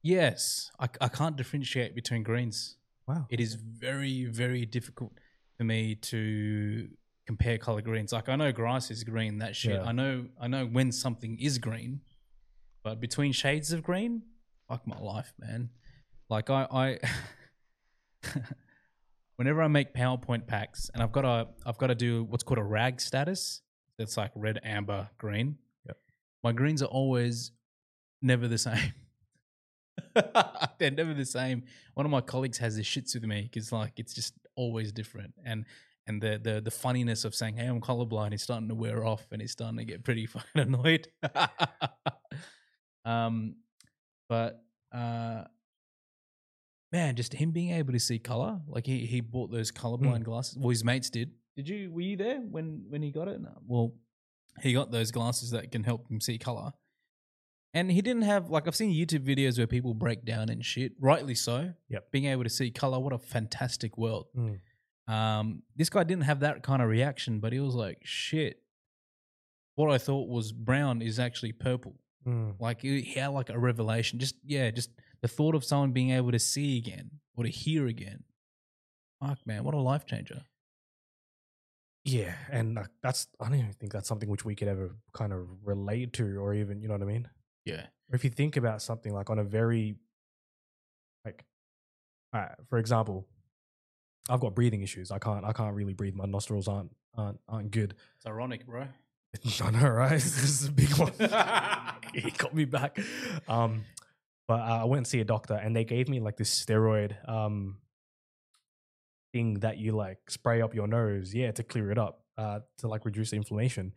yes I, I can't differentiate between greens Wow. it is very very difficult for me to compare color greens. Like i know grass is green that shit. Yeah. i know i know when something is green but between shades of green fuck my life man. Like i i <laughs> whenever i make powerpoint packs and i've got to i've got to do what's called a rag status. That's like red amber green. Yep. my greens are always never the <laughs> same. <laughs> They're never the same. One of my colleagues has this shits with me because like it's just always different. And and the, the the funniness of saying hey i'm colorblind is starting to wear off and he's starting to get pretty <laughs> fucking annoyed <laughs> um but uh man just him being able to see color like he he bought those colorblind glasses well his mates did did you were you there when when he got it no. well he got those glasses that can help him see color And he didn't have like I've seen YouTube videos where people break down and shit, rightly so. Yep. Being able to see color, what a fantastic world. Mm. Um, this guy didn't have that kind of reaction, but he was like, "Shit, what I thought was brown is actually purple." Mm. Like he had like a revelation. Just yeah, just the thought of someone being able to see again or to hear again. Fuck, man, what a life changer. Yeah, and uh, that's I don't even think that's something which we could ever kind of relate to, or even you know what I mean. Yeah, Or if you think about something like on a very like, all right, for example, I've got breathing issues. I can't I can't really breathe. My nostrils aren't aren't aren't good. it's ironic, bro. <laughs> I know, right? <laughs> this is a big one. <laughs> he got me back. Um, but uh, I went and see a doctor, and they gave me like this steroid um thing that you like spray up your nose, yeah, to clear it up, uh, to like reduce the inflammation.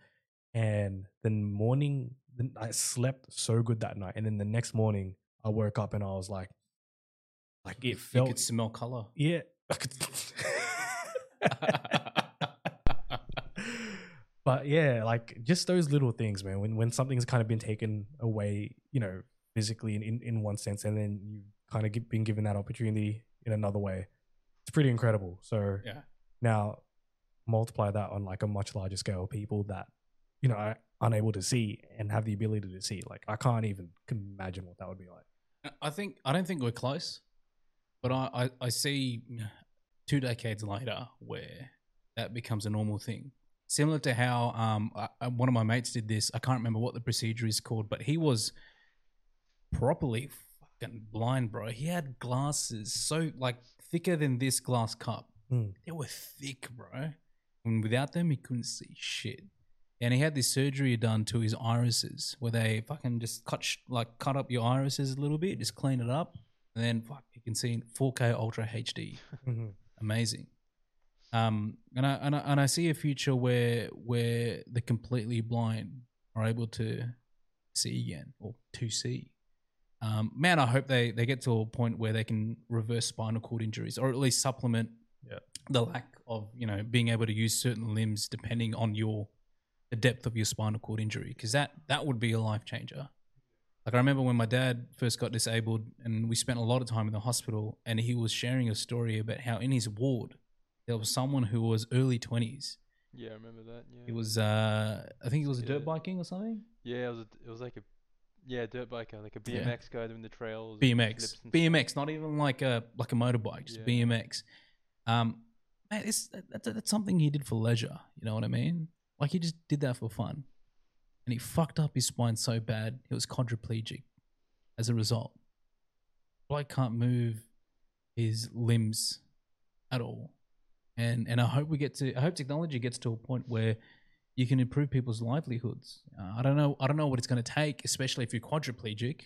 And then morning, then I slept so good that night, and then the next morning, I woke up and I was like, like it You felt, could smell color. yeah. <laughs> But yeah, like just those little things, man. When when something's kind of been taken away, you know, physically in, in, in one sense, and then you've kind of gi- been given that opportunity in another way, it's pretty incredible. So yeah, now multiply that on like a much larger scale, of people that you know are unable to see and have the ability to see. Like I can't even imagine what that would be like. I think I don't think we're close, but I I, I see two decades later where that becomes a normal thing. Similar to how um I, one of my mates did this. I can't remember what the procedure is called, but he was properly fucking blind, bro. He had glasses so like thicker than this glass cup. Hmm. They were thick, bro. And without them, he couldn't see shit. And he had this surgery done to his irises, where they fucking just cut like cut up your irises a little bit, just clean it up, and then fuck, you can see 4K Ultra HD Mhm. amazing. Um, and I, and I and I see a future where where the completely blind are able to see again or to see. Um, man, I hope they they get to a point where they can reverse spinal cord injuries or at least supplement Yeah. the lack of you know being able to use certain limbs depending on your the depth of your spinal cord injury because that that would be a life changer. Like I remember when my dad first got disabled, and we spent a lot of time in the hospital, and he was sharing a story about how in his ward there was someone who was early twenties. Yeah, I remember that. Yeah. He was, uh, I think it was a dirt biking or something. Yeah, it was. A, it was like a. Yeah, dirt biker, like a Yeah. BMX guy doing the trails. BMX, stuff. BMX, not even like a like a motorbike, just Yeah. BMX. Um, man, it's, that, that's, that's something he did for leisure. You know what I mean? Like he just did that for fun, and he fucked up his spine so bad he was quadriplegic as a result. Bloke can't move his limbs at all, and and I hope we get to. I hope technology gets to a point where you can improve people's livelihoods. Uh, I don't know. I don't know what it's going to take, especially if you're quadriplegic.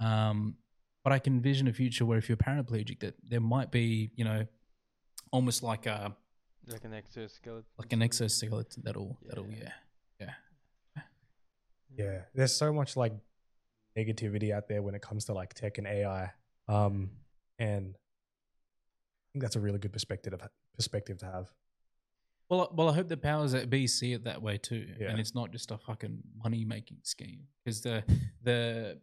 Um, but I can envision a future where if you're paraplegic, that there might be, you know, almost like a Like an exoskeleton. like an exoskeleton that'll that'll Yeah. Yeah. There's so much like negativity out there when it comes to like tech and AI. Um, and I think that's a really good perspective of, perspective to have. Well, I- well, I hope the powers that be see it that way too, Yeah. and it's not just a fucking money making scheme. Because the the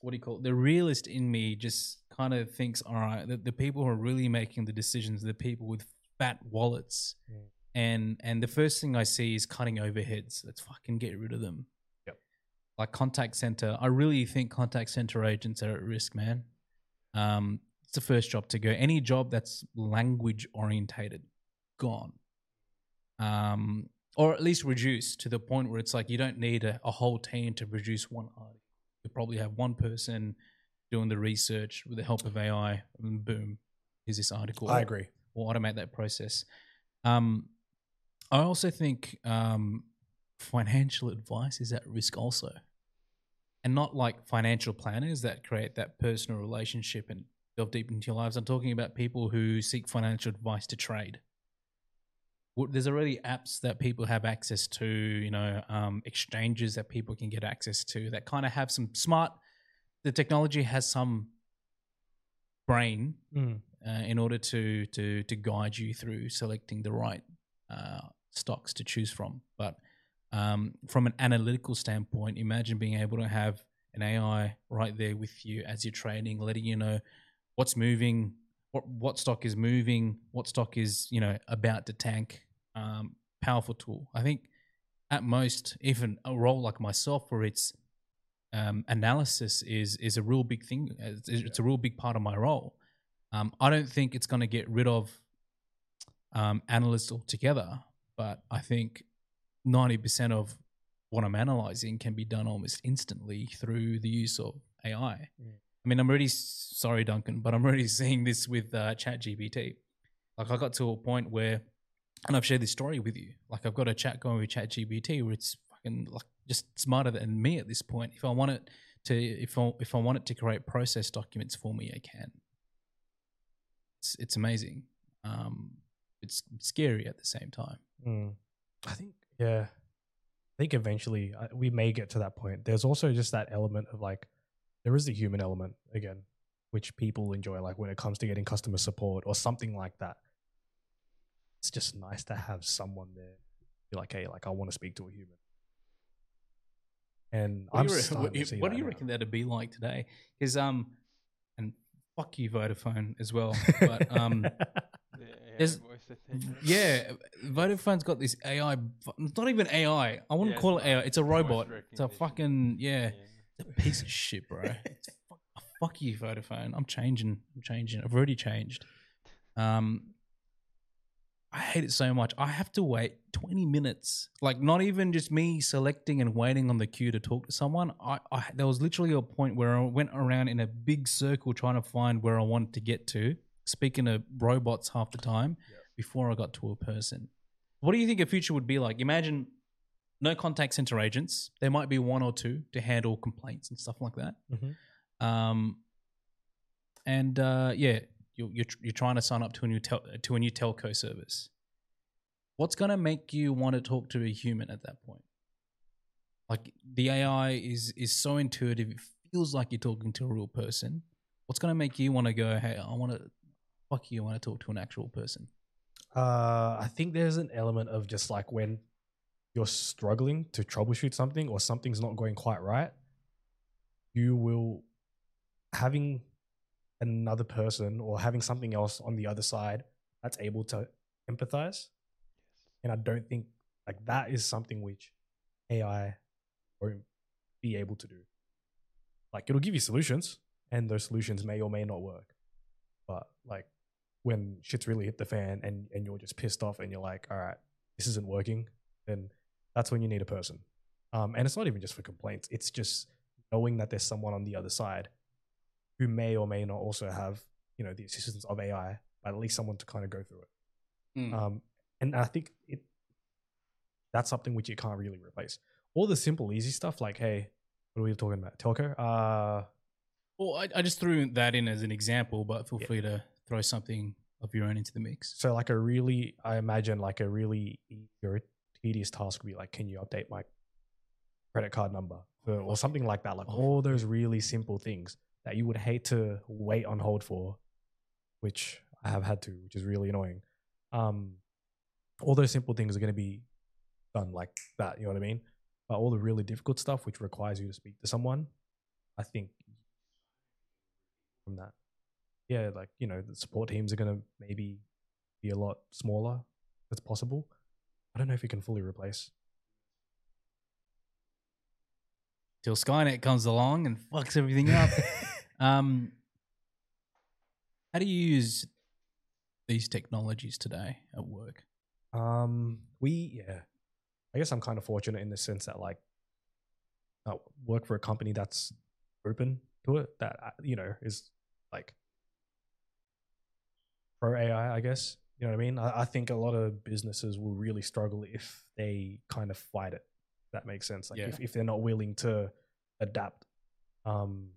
what do you call it? The realist in me just kind of thinks, all right, the, the people who are really making the decisions, are the people with fat wallets, Mm. and and the first thing I see is cutting overheads. Let's fucking get rid of them. Like contact center, I really think contact center agents are at risk, man. Um, it's the first job to go. Any job that's language orientated, gone um, or at least reduced to the point where it's like you don't need a, a whole team to produce one article. You probably have one person doing the research with the help of AI, and boom, is this article. I agree. Or automate that process. Um, I also think um, financial advice is at risk also, and not like financial planners that create that personal relationship and delve deep into your lives. I'm talking about people who seek financial advice to trade there's already apps that people have access to, you know, um, exchanges that people can get access to that kind of have some smart. The technology has some brain Mm. uh, in order to to to guide you through selecting the right uh, stocks to choose from. But Um, from an analytical standpoint, imagine being able to have an AI right there with you as you're trading, letting you know what's moving, what what stock is moving, what stock is you know about to tank. Um, powerful tool. I think at most, even a role like myself, where it's um, analysis is is a real big thing. It's, it's a real big part of my role. Um, I don't think it's going to get rid of um, analysts altogether, but I think ninety percent of what I'm analyzing can be done almost instantly through the use of AI. Mm. I mean, I'm already sorry, Duncan, but I'm already <laughs> seeing this with uh, ChatGPT. Like, I got to a point where, and I've shared this story with you. Like, I've got a chat going with ChatGPT where it's fucking like just smarter than me at this point. If I want it to, if I if I want it to create process documents for me, I can. It's it's amazing. Um, it's scary at the same time. Mm. I think, yeah, I think eventually uh, we may get to that point. There's also just that element of like, there is the human element again, which people enjoy, like when it comes to getting customer support or something like that. It's just nice to have someone there. Be like, hey, like I want to speak to a human. And What I'm do you, what, to you- what do you now. reckon that'd be like today? Because um, and fuck you Vodafone as well. <laughs> But um, There's- voice that takes yeah, Vodafone's got this AI. It's not even AI. I wouldn't Yeah, call it AI. It's a robot. It's a fucking yeah. It's a piece of shit, bro. <laughs> It's fuck, fuck you, Vodafone. I'm changing. I'm changing. I've already changed. Um, I hate it so much. I have to wait 20 minutes. Like, not even just me selecting and waiting on the queue to talk to someone. I, I there was literally a point where I went around in a big circle trying to find where I wanted to get to, speaking to robots half the time before I got to a person. What do you think a future would be like? Imagine no contact center agents. There might be one or two to handle complaints and stuff like that. Mhm. Um, and uh, yeah, you're, you're you're trying to sign up to a new tel- to a new telco service. What's gonna make you want to talk to a human at that point? Like the AI is is so intuitive; it feels like you're talking to a real person. What's gonna make you want to go? Hey, I want to fuck you. Want to talk to an actual person. Uh, I think there's an element of just like when you're struggling to troubleshoot something or something's not going quite right, you will having another person or having something else on the other side that's able to empathize. And I don't think like that is something which AI won't be able to do. Like it'll give you solutions, and those solutions may or may not work. But like when shit's really hit the fan and and you're just pissed off and you're like, all right, this isn't working, then that's when you need a person. Um, and it's not even just for complaints; it's just knowing that there's someone on the other side who may or may not also have you know the assistance of AI, but at least someone to kind of go through it. Mm. Um, and I think it that's something which you can't really replace. All the simple, easy stuff like, hey, what are we talking about? Telco? Uh, Well, I, I just threw that in as an example, but feel Yeah. free to throw something of your own into the mix. So like a really, I imagine like a really or tedious task would be like, can you update my credit card number or, or something like that? Like Oh, all those really simple things that you would hate to wait on hold for, which I have had to, which is really annoying. Um, all those simple things are going to be done like that. You know what I mean? But all the really difficult stuff, which requires you to speak to someone, I think from that yeah, like you know, the support teams are gonna maybe be a lot smaller. That's possible. I don't know if you can fully replace. Till Skynet comes along and fucks everything up. <laughs> um, how do you use these technologies today at work? um, we yeah, I guess I'm kind of fortunate in the sense that like, I work for a company that's open to it. That uh, you know is like pro AI, I guess. You know what I mean? I, I think a lot of businesses will really struggle if they kind of fight it. That makes sense. Like Yeah. if, if they're not willing to adapt. Um,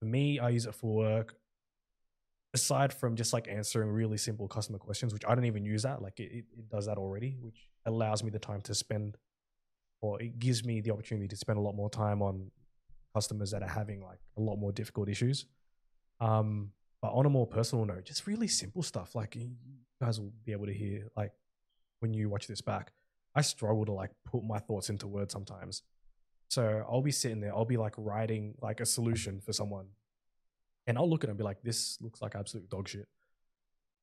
for me, I use it for work. Aside from just like answering really simple customer questions, which I don't even use that, like it, it, it does that already, which allows me the time to spend, or it gives me the opportunity to spend a lot more time on customers that are having like a lot more difficult issues. Um, but on a more personal note, just really simple stuff. Like you guys will be able to hear, like when you watch this back, I struggle to like put my thoughts into words sometimes. So I'll be sitting there, I'll be like writing like a solution for someone, and I'll look at it and be like, "This looks like absolute dog shit,"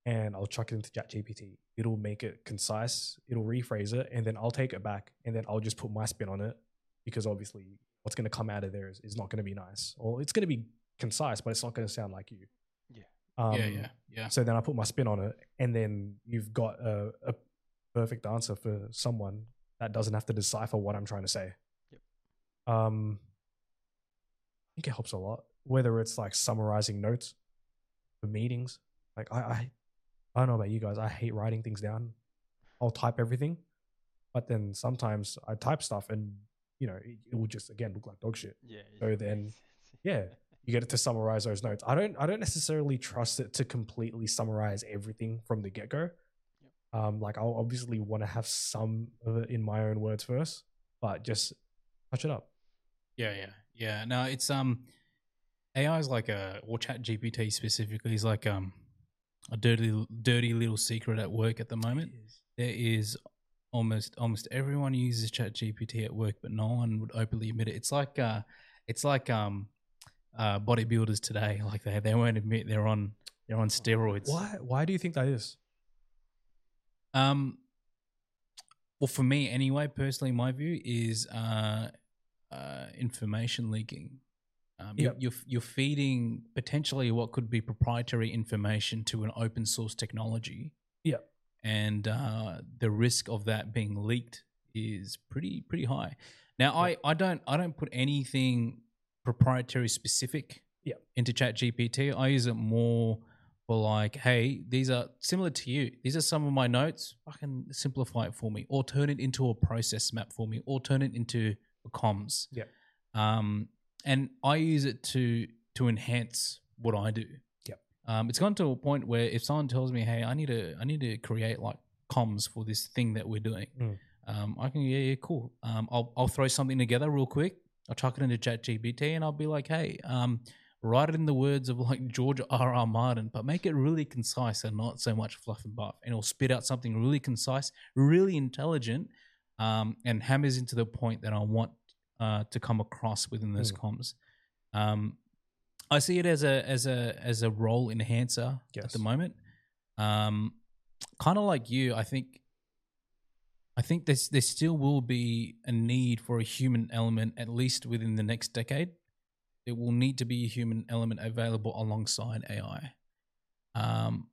and I'll chuck it into ChatGPT. It'll make it concise, it'll rephrase it, and then I'll take it back, and then I'll just put my spin on it because obviously what's going to come out of there is, is not going to be nice, or it's going to be concise, but it's not going to sound like you. Yeah. Um, yeah, yeah, yeah. so then I put my spin on it, and then you've got a, a perfect answer for someone that doesn't have to decipher what I'm trying to say. Yep. Um, I think it helps a lot. Whether it's like summarizing notes for meetings, like I, I, I don't know about you guys. I hate writing things down. I'll type everything, but then sometimes I type stuff, and you know it, it will just again look like dog shit. Yeah. So then- Yeah, <laughs> you get it to summarize those notes. I don't I don't necessarily trust it to completely summarize everything from the get go. Um, like I'll obviously want to have some of it in my own words first, but just touch it up. Yeah, yeah, yeah. No, it's um, AI is like a or Chat GPT specifically is like um, a dirty, dirty little secret at work at the moment. There is almost almost everyone uses Chat GPT at work, but no one would openly admit it. It's like uh, it's like um, uh, bodybuilders today. <laughs> Like they they won't admit they're on they're on steroids. Why why do you think that is? Um, well, for me anyway, personally, my view is uh, uh, information leaking. Um, Yep. you're you're feeding potentially what could be proprietary information to an open source technology. Yep. and uh, the risk of that being leaked is pretty pretty high. Now, I, I don't I don't put anything proprietary specific Yep. into Chat GPT. I use it more for like, hey, these are similar to you. These are some of my notes. Fucking simplify it for me, or turn it into a process map for me, or turn it into a comms. Yeah. Um, and I use it to to enhance what I do. Yep. Um, it's gone to a point where if someone tells me, hey, I need to I need to create like comms for this thing that we're doing, Mm. um, I can yeah yeah cool. Um, I'll I'll throw something together real quick. I'll chuck it into ChatGPT and I'll be like, hey, um, write it in the words of like George <laughs> R. R. Martin, but make it really concise and not so much fluff and buff. And it'll spit out something really concise, really intelligent, um, and hammers into the point that I want uh, to come across within those comms. Um, I see it as a as a as a role enhancer at the moment. Um, kind of like you, I think. I think there's there still will be a need for a human element at least within the next decade. There will need to be a human element available alongside AI. Um,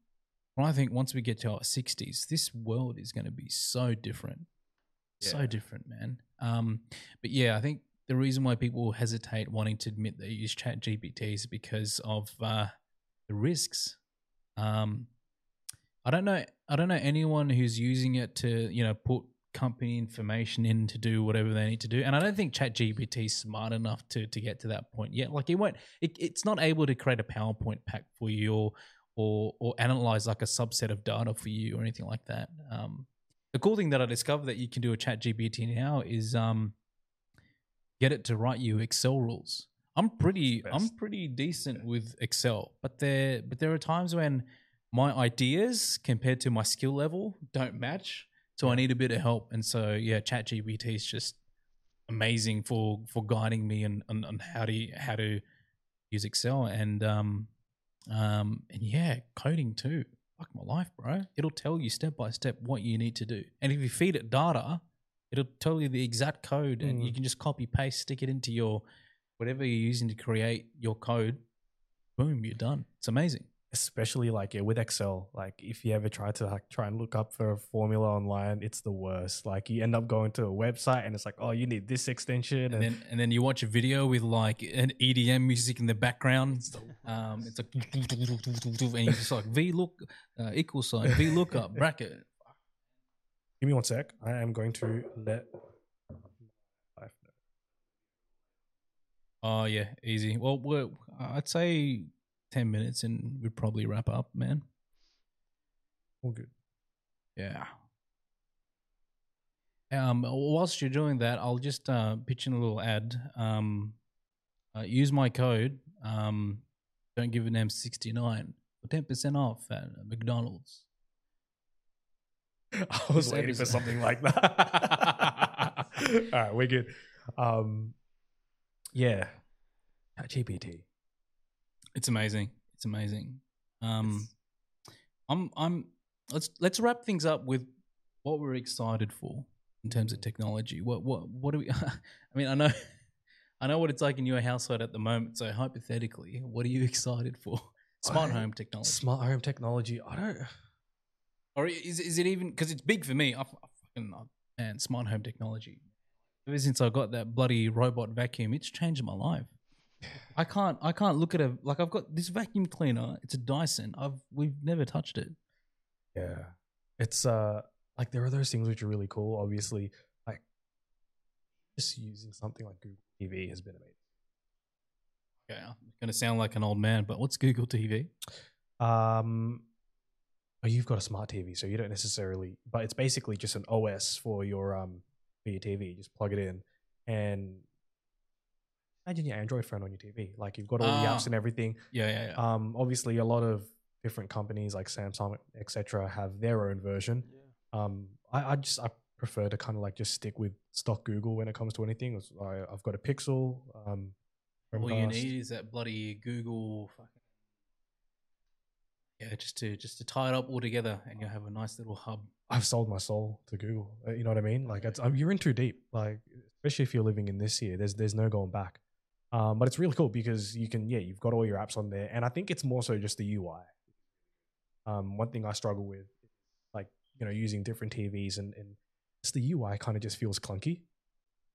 but I think once we get to our sixties, this world is going to be so different, so different, man. Um, but yeah, I think the reason why people hesitate wanting to admit they use Chat GPT is because of uh, the risks. Um, I don't know. I don't know anyone who's using it to you know put company information in to do whatever they need to do, and I don't think ChatGPT is smart enough to to get to that point yet. Like it won't. It, it's not able to create a PowerPoint pack for you or or or analyze like a subset of data for you or anything like that. Um, the cool thing that I discovered that you can do with ChatGPT now is um, get it to write you Excel rules. I'm pretty I'm pretty decent with Excel, but there but there are times when my ideas compared to my skill level don't match. So I need a bit of help. And so yeah, ChatGPT is just amazing for for guiding me on, on, on how to how to use Excel and um um and yeah, coding too. Fuck my life, bro. It'll tell you step by step what you need to do. And if you feed it data, it'll tell you the exact code and you Mm. can just copy paste, stick it into your whatever you're using to create your code. Boom, you're done. It's amazing. Especially like yeah, with Excel, like if you ever try to like try and look up for a formula online, it's the worst. Like you end up going to a website and it's like, oh, you need this extension, and, and then and then you watch a video with like an EDM music in the background. Um, it's like and you just like V look uh, equal sign V lookup bracket. give me one sec. I am going to let. Oh yeah, easy. Well, we're, I'd say ten minutes and we'd probably wrap up, man. All good. Yeah. Um, whilst you're doing that, I'll just uh, pitch in a little ad. Um, uh, use my code. Um, don't give an M69 for ten percent off at McDonald's. <laughs> I was waiting for something like that. <laughs> All right, we're good. Um, yeah, GPT. It's amazing. It's amazing. Um, I'm I'm let's let's wrap things up with what we're excited for in terms of technology. What what what do we? <laughs> I mean, I know I know what it's like in your household at the moment. So hypothetically, what are you <laughs> excited for? Smart home technology, Smart home technology. I don't. or is is it even because it's big for me? I, fucking man, smart home technology. Ever since I got that bloody robot vacuum, it's changed my life. I can't I can't look at a like I've got this vacuum cleaner. It's a Dyson. I've we've never touched it. Yeah, it's uh like there are those things which are really cool. Obviously, like just using something like Google TV has been amazing. Okay, I'm gonna sound like an old man, but what's Google TV? Um, oh, you've got a smart TV, so you don't necessarily. But it's basically just an OS for your um for your TV. You just plug it in, and imagine your Android phone on your TV. Like you've got all the Ah. apps and everything. Yeah, yeah, yeah. Um, obviously, a lot of different companies like Samsung, etc., have their own version. Yeah. Um, I, I just I prefer to kind of like just stick with stock Google when it comes to anything. I, I've got a Pixel. Um, All you need is that bloody Google. Yeah, just to just to tie it up all together, and you'll have a nice little hub. I've sold my soul to Google. Uh, You know what I mean? Like it's, um, you're in too deep. Like especially if you're living in this year, there's there's no going back. Um, but it's really cool because you can yeah you've got all your apps on there, and I think it's more so just the UI. Um, one thing I struggle with, like you know, using different TVs and and it's the UI kind of just feels clunky.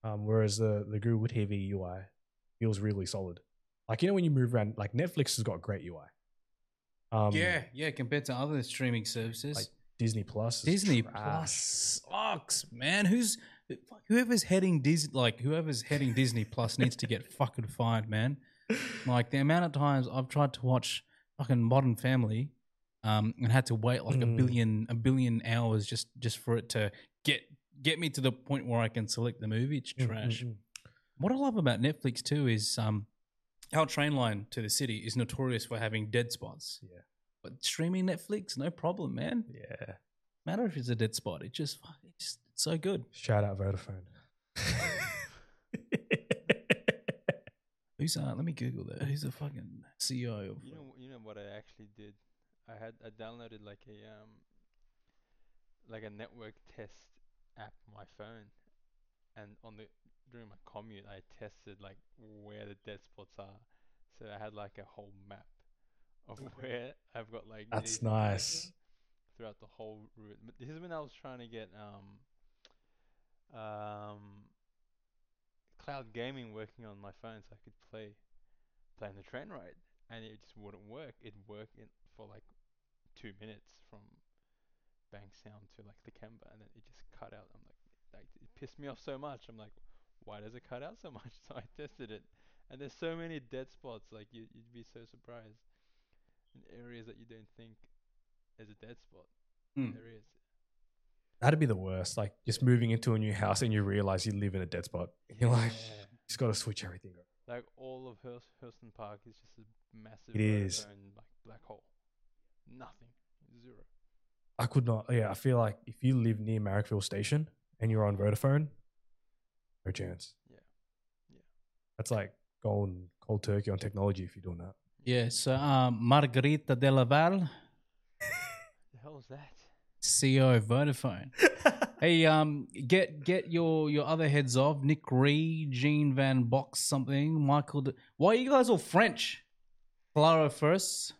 Um, whereas the the Google TV UI feels really solid. Like you know when you move around, like Netflix has got great UI. Um, yeah, yeah. Compared to other streaming services, like Disney Plus. Disney trash. Plus sucks, man. Who's whoever's heading Disney, like whoever's heading Disney Plus needs to get <laughs> fucking fired, man. Like the amount of times I've tried to watch fucking Modern Family, um, and had to wait like a Mm. billion a billion hours just just for it to get get me to the point where I can select the movie. It's Mm, mm, trash. mm. What I love about Netflix too is um, our train line to the city is notorious for having dead spots. Yeah. But streaming Netflix, no problem, man. Yeah. Matter if it's a dead spot, it just it's just so good. Shout out Vodafone. <laughs> Who's uh? Let me Google that. Who's the fucking CEO of? You know, you know what I actually did? I had I downloaded like a um, like a network test app on my phone, and on the during my commute I tested like where the dead spots are. So I had like a whole map of where I've got like That's nice. throughout the whole route. But this is when I was trying to get um um cloud gaming working on my phone so I could play play on the train ride and it just wouldn't work. It'd work in for like two minutes from bang sound to like Lakemba and then it just cut out. I'm like like it pissed me off so much. I'm like, why does it cut out so <laughs> much? So I tested it and there's so many dead spots, like you you'd be so surprised. In areas that you don't think is a dead spot. Hmm. There is. That'd be the worst. Like just moving into a new house and you realize you live in a dead spot. And <laughs> you're like, Yeah. just got to switch everything. over. Like all of Hurs- Hurlstone Park is just a massive It is. Vodafone, like black hole. Nothing. Zero. I could not. Yeah, I feel like if you live near Marrickville Station and you're on Vodafone, no chance. Yeah. Yeah. That's like going cold turkey on technology if you're doing that. Yeah. So um, Margherita Della Valle, <laughs> The hell is that? CEO of Vodafone. <laughs> hey, um, get get your your other heads off. Nick Ree, Gene Van Box, something. Michael. De- Why are you guys all French? Clara first.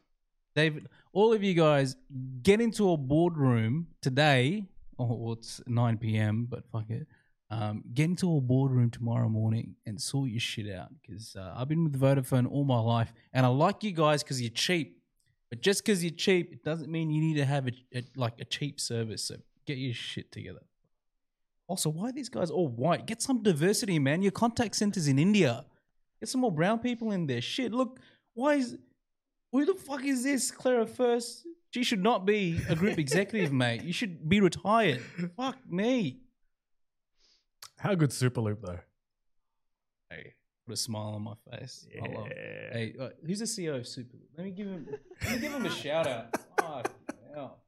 David, all of you guys, get into a boardroom today. Oh, well, it's 9 p.m., but fuck it. Um, get into a boardroom tomorrow morning and sort your shit out because uh, I've been with Vodafone all my life and I like you guys because you're cheap. But just because you're cheap, it doesn't mean you need to have a, a like a cheap service. So get your shit together. Also, why are these guys all white? Get some diversity, man. Your contact center's in India. Get some more brown people in there. Shit, look, why is who the fuck is this Clara First? She should not be a group executive, <laughs> mate. You should be retired. Fuck me. How good Superloop though? Hey, put a smile on my face. I love it. Hey, uh, who's the CEO of Superloop? Let me give him. Let me give him a shout out. <laughs> Fuck hell.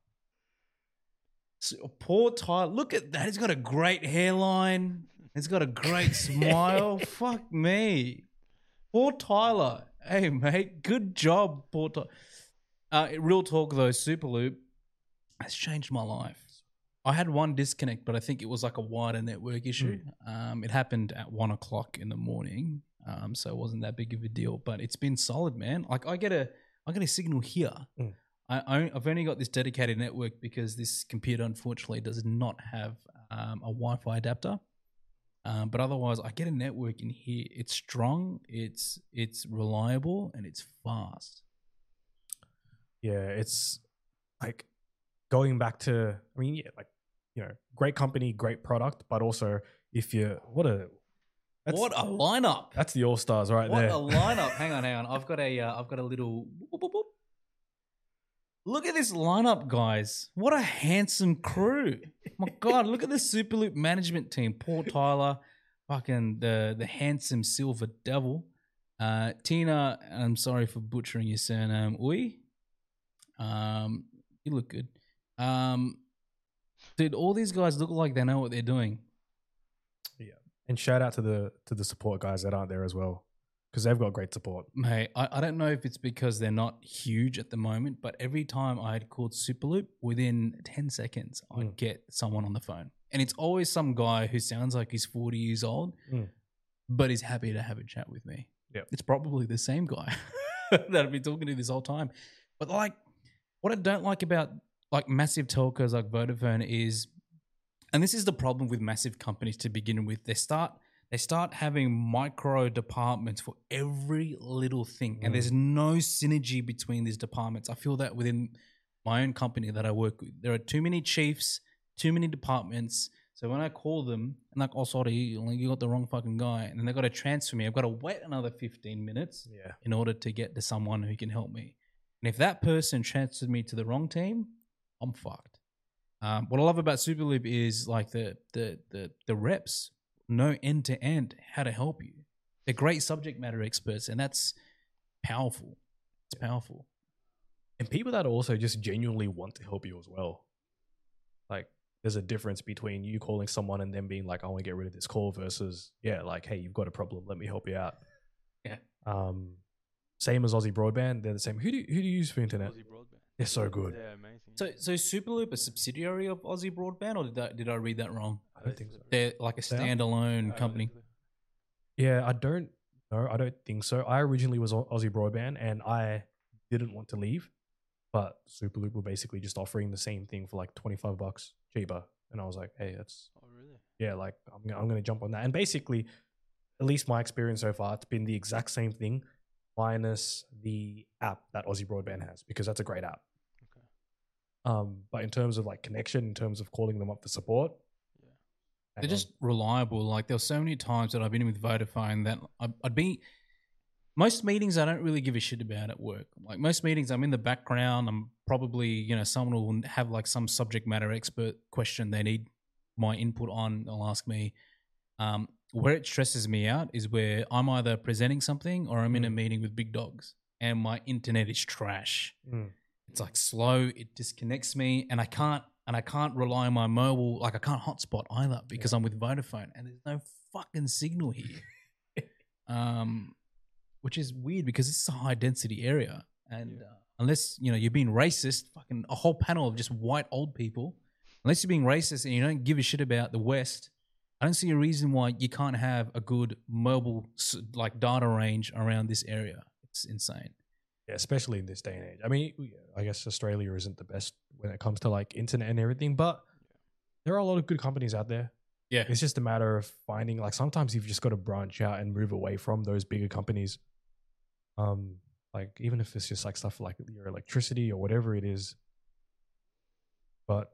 S- Paul Tyler. Look at that. He's got a great hairline. He's got a great <laughs> smile. Fuck me. Paul Tyler. Hey, mate. Good job, Paul Tyler. Uh, real talk, though, Superloop has changed my life. I had one disconnect, but I think it was like a wider network issue. Um, it happened at one o'clock in the morning, um, so it wasn't that big of a deal. But it's been solid, man. Like I get a, I get a signal here. Mm. I, I've only got this dedicated network because this computer unfortunately does not have um, a Wi-Fi adapter. Um, but otherwise, I get a network in here. It's strong, it's it's reliable, and it's fast. Yeah, it's like going back to. I mean, yeah, like you know, great company, great product, but also if you what a that's, what a lineup! that's the all stars right what there. a lineup! hang on, hang on. I've got a uh, I've got a little. boop, boop, boop. Look at this lineup, guys! What a handsome crew! My God, look at the Superloop management team. Paul Tyler, fucking the the handsome Silver Devil. Uh, Tina, I'm sorry for butchering your surname. Ui. Um, you look good. Um, dude, all these guys look like they know what they're doing. Yeah, and shout out to the to the support guys that aren't there as well because they've got great support. Mate, I, I don't know if it's because they're not huge at the moment, but every time I had called Superloop, within 10 seconds, I'd Mm. get someone on the phone. And it's always some guy who sounds like he's 40 years old, Mm. but is happy to have a chat with me. Yeah, It's probably the same guy <laughs> that I've been talking to this whole time. But like, what I don't like about like massive telcos like Vodafone is, and this is the problem with massive companies to begin with, they start they start having micro departments for every little thing and there's mm. no synergy between these departments. I feel that within my own company that i work with there are too many chiefs too many departments. So when i call them and like oh sorry you got the wrong fucking guy and then they got to transfer me i've got to wait another 15 minutes Yeah, in order to get to someone who can help me. And if that person transferred me to the wrong team, I'm fucked. Um, what I love about Superloop is like the the the the reps know end to end how to help you. They're great subject matter experts, and that's powerful. It's powerful. and people that also just genuinely want to help you as well. Like, there's a difference between you calling someone and them being like, "I want to get rid of this call," versus yeah, like, "Hey, you've got a problem. Let me help you out." Yeah. Um, same as Aussie Broadband. They're the same. Who do who do you use for internet? Aussie broadband. They're so good. Yeah, amazing. So so Superloop is a subsidiary of Aussie Broadband, or did that did I read that wrong? I don't think so. They're like a standalone Uh, company. Yeah, I don't know. I don't think so. I originally was Aussie Broadband and I didn't want to leave, but Superloop were basically just offering the same thing for like 25 bucks cheaper. And I was like, hey, that's, Oh really? yeah, like I'm, I'm going to jump on that. And basically, at least my experience so far, it's been the exact same thing minus the app that Aussie Broadband has because that's a great app. Okay. Um, but in terms of like connection, in terms of calling them up for support, Yeah. They're on. just reliable. Like there were so many times that I've been with Vodafone that I'd, I'd be. Most meetings I don't really give a shit about at work. Like most meetings, I'm in the background. I'm probably you know someone will have like some subject matter expert question they need my input on. They'll ask me. Um, where it stresses me out is where I'm either presenting something or I'm in a Mm. meeting with big dogs and my internet is trash Mm. it's like slow it disconnects me and i can't and i can't rely on my mobile like i can't hotspot either because i'm with vodafone and there's no fucking signal here <laughs> um which is weird because it's a high density area and Yeah. uh, unless you know you're being racist fucking a whole panel of just white old people unless you're being racist and you don't give a shit about the west i don't see a reason why you can't have a good mobile like data range around this area it's insane Yeah, especially in this day and age. I mean, I guess Australia isn't the best when it comes to like internet and everything, but there are a lot of good companies out there. yeah It's just a matter of finding like sometimes you've just got to branch out and move away from those bigger companies. Um, like even if it's just like stuff like your electricity or whatever it is. But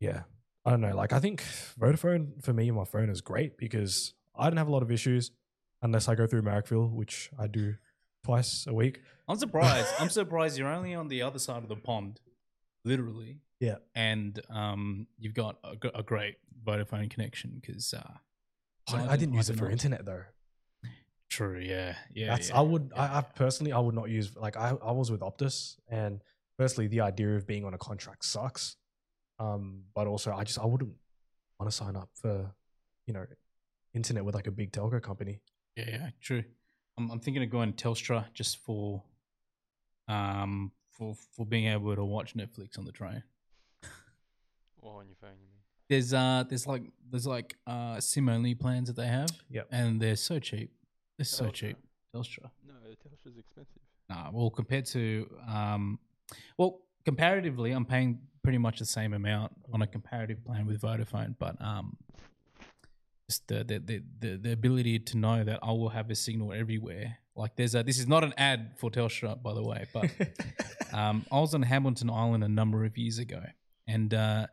yeah, I don't know. Like I think Vodafone for me, my phone is great because I don't have a lot of issues unless I go through Marrickville, which I do twice a week. I'm surprised. I'm surprised you're only on the other side of the pond, literally. Yeah. And um, you've got a great Vodafone connection because. Uh, I, I didn't use it for internet though. True. Yeah. Yeah. That's yeah, I would yeah, I, I personally I would not use like I, I was with Optus and firstly the idea of being on a contract sucks. Um, but also I just I wouldn't want to sign up for, you know, internet with like a big telco company. Yeah, yeah, true. I'm, I'm thinking of going Telstra just for, um, for for being able to watch Netflix on the train. Or on your phone, you mean? There's uh, there's like there's like uh SIM only plans that they have. Yep. and they're so cheap. They're so Telstra. cheap. Telstra. No, Telstra's expensive. Nah, well, compared to um, well, comparatively, I'm paying pretty much the same amount on a comparative plan with Vodafone, but um, just the the the the, the ability to know that I will have a signal everywhere. Like there's a this is not an ad for Telstra, by the way, but <laughs> um, I was on Hamilton Island a number of years ago, and uh,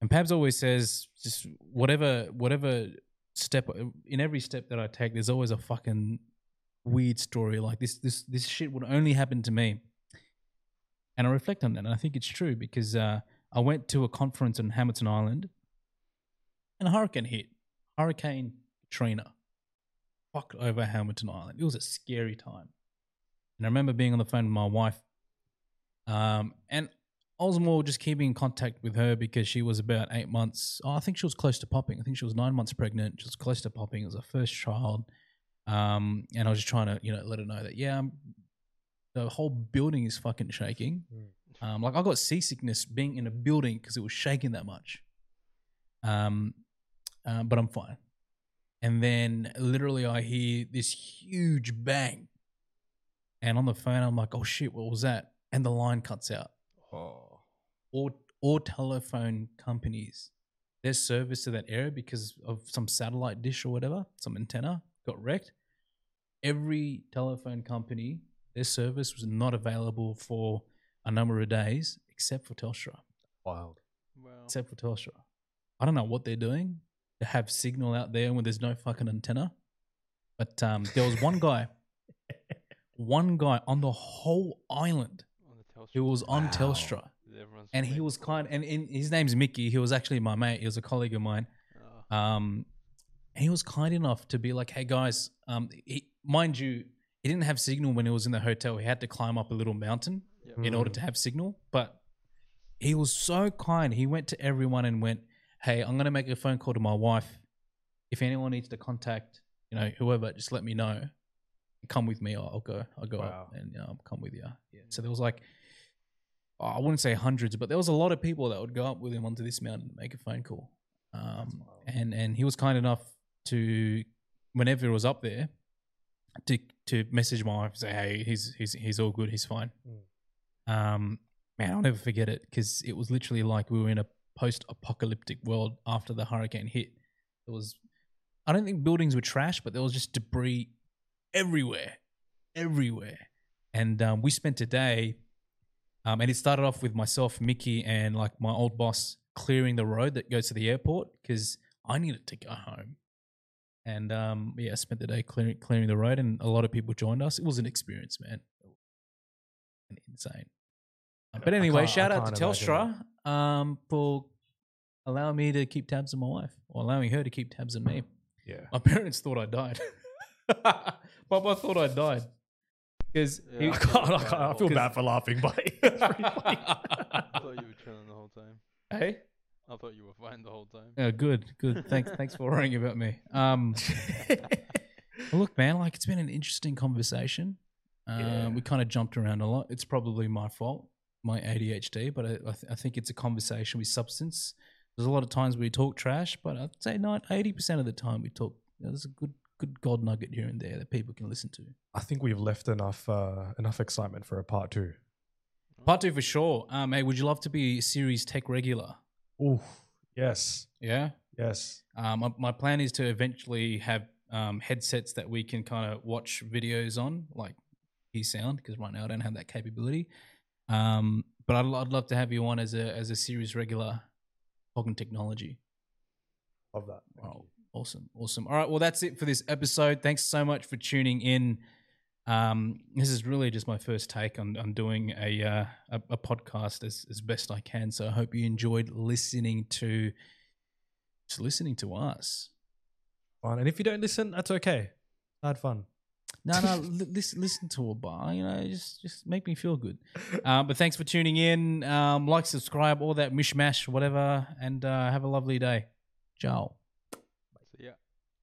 and Pabs always says just whatever whatever step in every step that I take, there's always a fucking weird story like this. This this shit would only happen to me, and I reflect on that, and I think it's true because uh, I went to a conference on Hamilton Island, and a hurricane hit, Hurricane Katrina, fucked over Hamilton Island. It was a scary time, and I remember being on the phone with my wife, um, and I was more just keeping in contact with her because she was about eight months. Oh, I think she was close to popping. I think she was nine months pregnant. She was close to popping. It was her first child. Um, and I was just trying to, you know, let her know that, yeah, I'm, the whole building is fucking shaking. Um, like I got seasickness being in a building because it was shaking that much. Um, uh, but I'm fine. And then literally I hear this huge bang. And on the phone, I'm like, oh shit, what was that? And the line cuts out oh. or or telephone companies their service to that area because of some satellite dish or whatever, some antenna got wrecked. Every telephone company, their service was not available for a number of days except for Telstra. Wild. Wow. Except for Telstra. I don't know what they're doing to have signal out there when there's no fucking antenna. But um, there was one guy, <laughs> one guy on the whole island on the who was on Wow. Telstra Everyone's and he was kind and in, his name's Mickey. He was actually my mate. He was a colleague of mine. Oh, Um, and he was kind enough to be like, "Hey guys, um, he, mind you, he didn't have signal when he was in the hotel. He had to climb up a little mountain Yep. in order to have signal. But he was so kind. He went to everyone and went, "Hey, I'm gonna make a phone call to my wife. If anyone needs to contact, you know, whoever, just let me know. Come with me. I'll, I'll go. I'll go Wow. up and you know, I'll come with you." Yeah. So there was like, oh, I wouldn't say hundreds, but there was a lot of people that would go up with him onto this mountain and make a phone call. Um, and and he was kind enough to, whenever he was up there, to to message my wife and say, "Hey, he's he's he's all good. He's fine." Um, man, I'll never forget it because it was literally like we were in a post-apocalyptic world after the hurricane hit. There was, I don't think buildings were trash, but there was just debris everywhere, everywhere. And um, we spent a day, um, and it started off with myself, Mickey, and like my old boss clearing the road that goes to the airport because I needed to go home. And um, yeah, I spent the day clearing clearing the road, and a lot of people joined us. It was an experience, man. Insane. Um, But anyway, shout out to Telstra um, for allowing me to keep tabs on my wife, or allowing her to keep tabs on me. Yeah. My <laughs> parents thought I died. <laughs> Papa thought I died because Yeah, I, <laughs> can't, I, can't, I feel bad for laughing, but it's pretty funny. I thought you were chilling the whole time. hey, I thought you were fine the whole time. oh, good, good. Thanks, <laughs> thanks for worrying about me. Um, well, look, man, like it's been an interesting conversation. Um, Yeah. We kind of jumped around a lot. It's probably my fault, my ADHD, but I, I, th- I think it's a conversation with substance. There's a lot of times we talk trash, but I'd say not eighty percent of the time we talk. You know, there's a good, good gold nugget here and there that people can listen to. I think we've left enough uh, enough excitement for a part two. Part two for sure. Um, hey, would you love to be a series tech regular? Ooh, yes, Yeah. yes. Um, my, my plan is to eventually have um, headsets that we can kind of watch videos on, like hear sound, because right now I don't have that capability. Um, but I'd, I'd love to have you on as a as a series regular talking technology. Love that. Thank Oh, you. awesome, awesome. All right, well that's it for this episode. Thanks so much for tuning in. Um, this is really just my first take on, on doing a, uh, a a podcast as as best I can. So I hope you enjoyed listening to just listening to us. Fine. And if you don't listen, that's okay. I had fun. No, no, <laughs> listen, listen to a bar. you know, just just make me feel good. Uh, but thanks for tuning in. Um, like, subscribe, all that mishmash, whatever, and uh, have a lovely day. Ciao.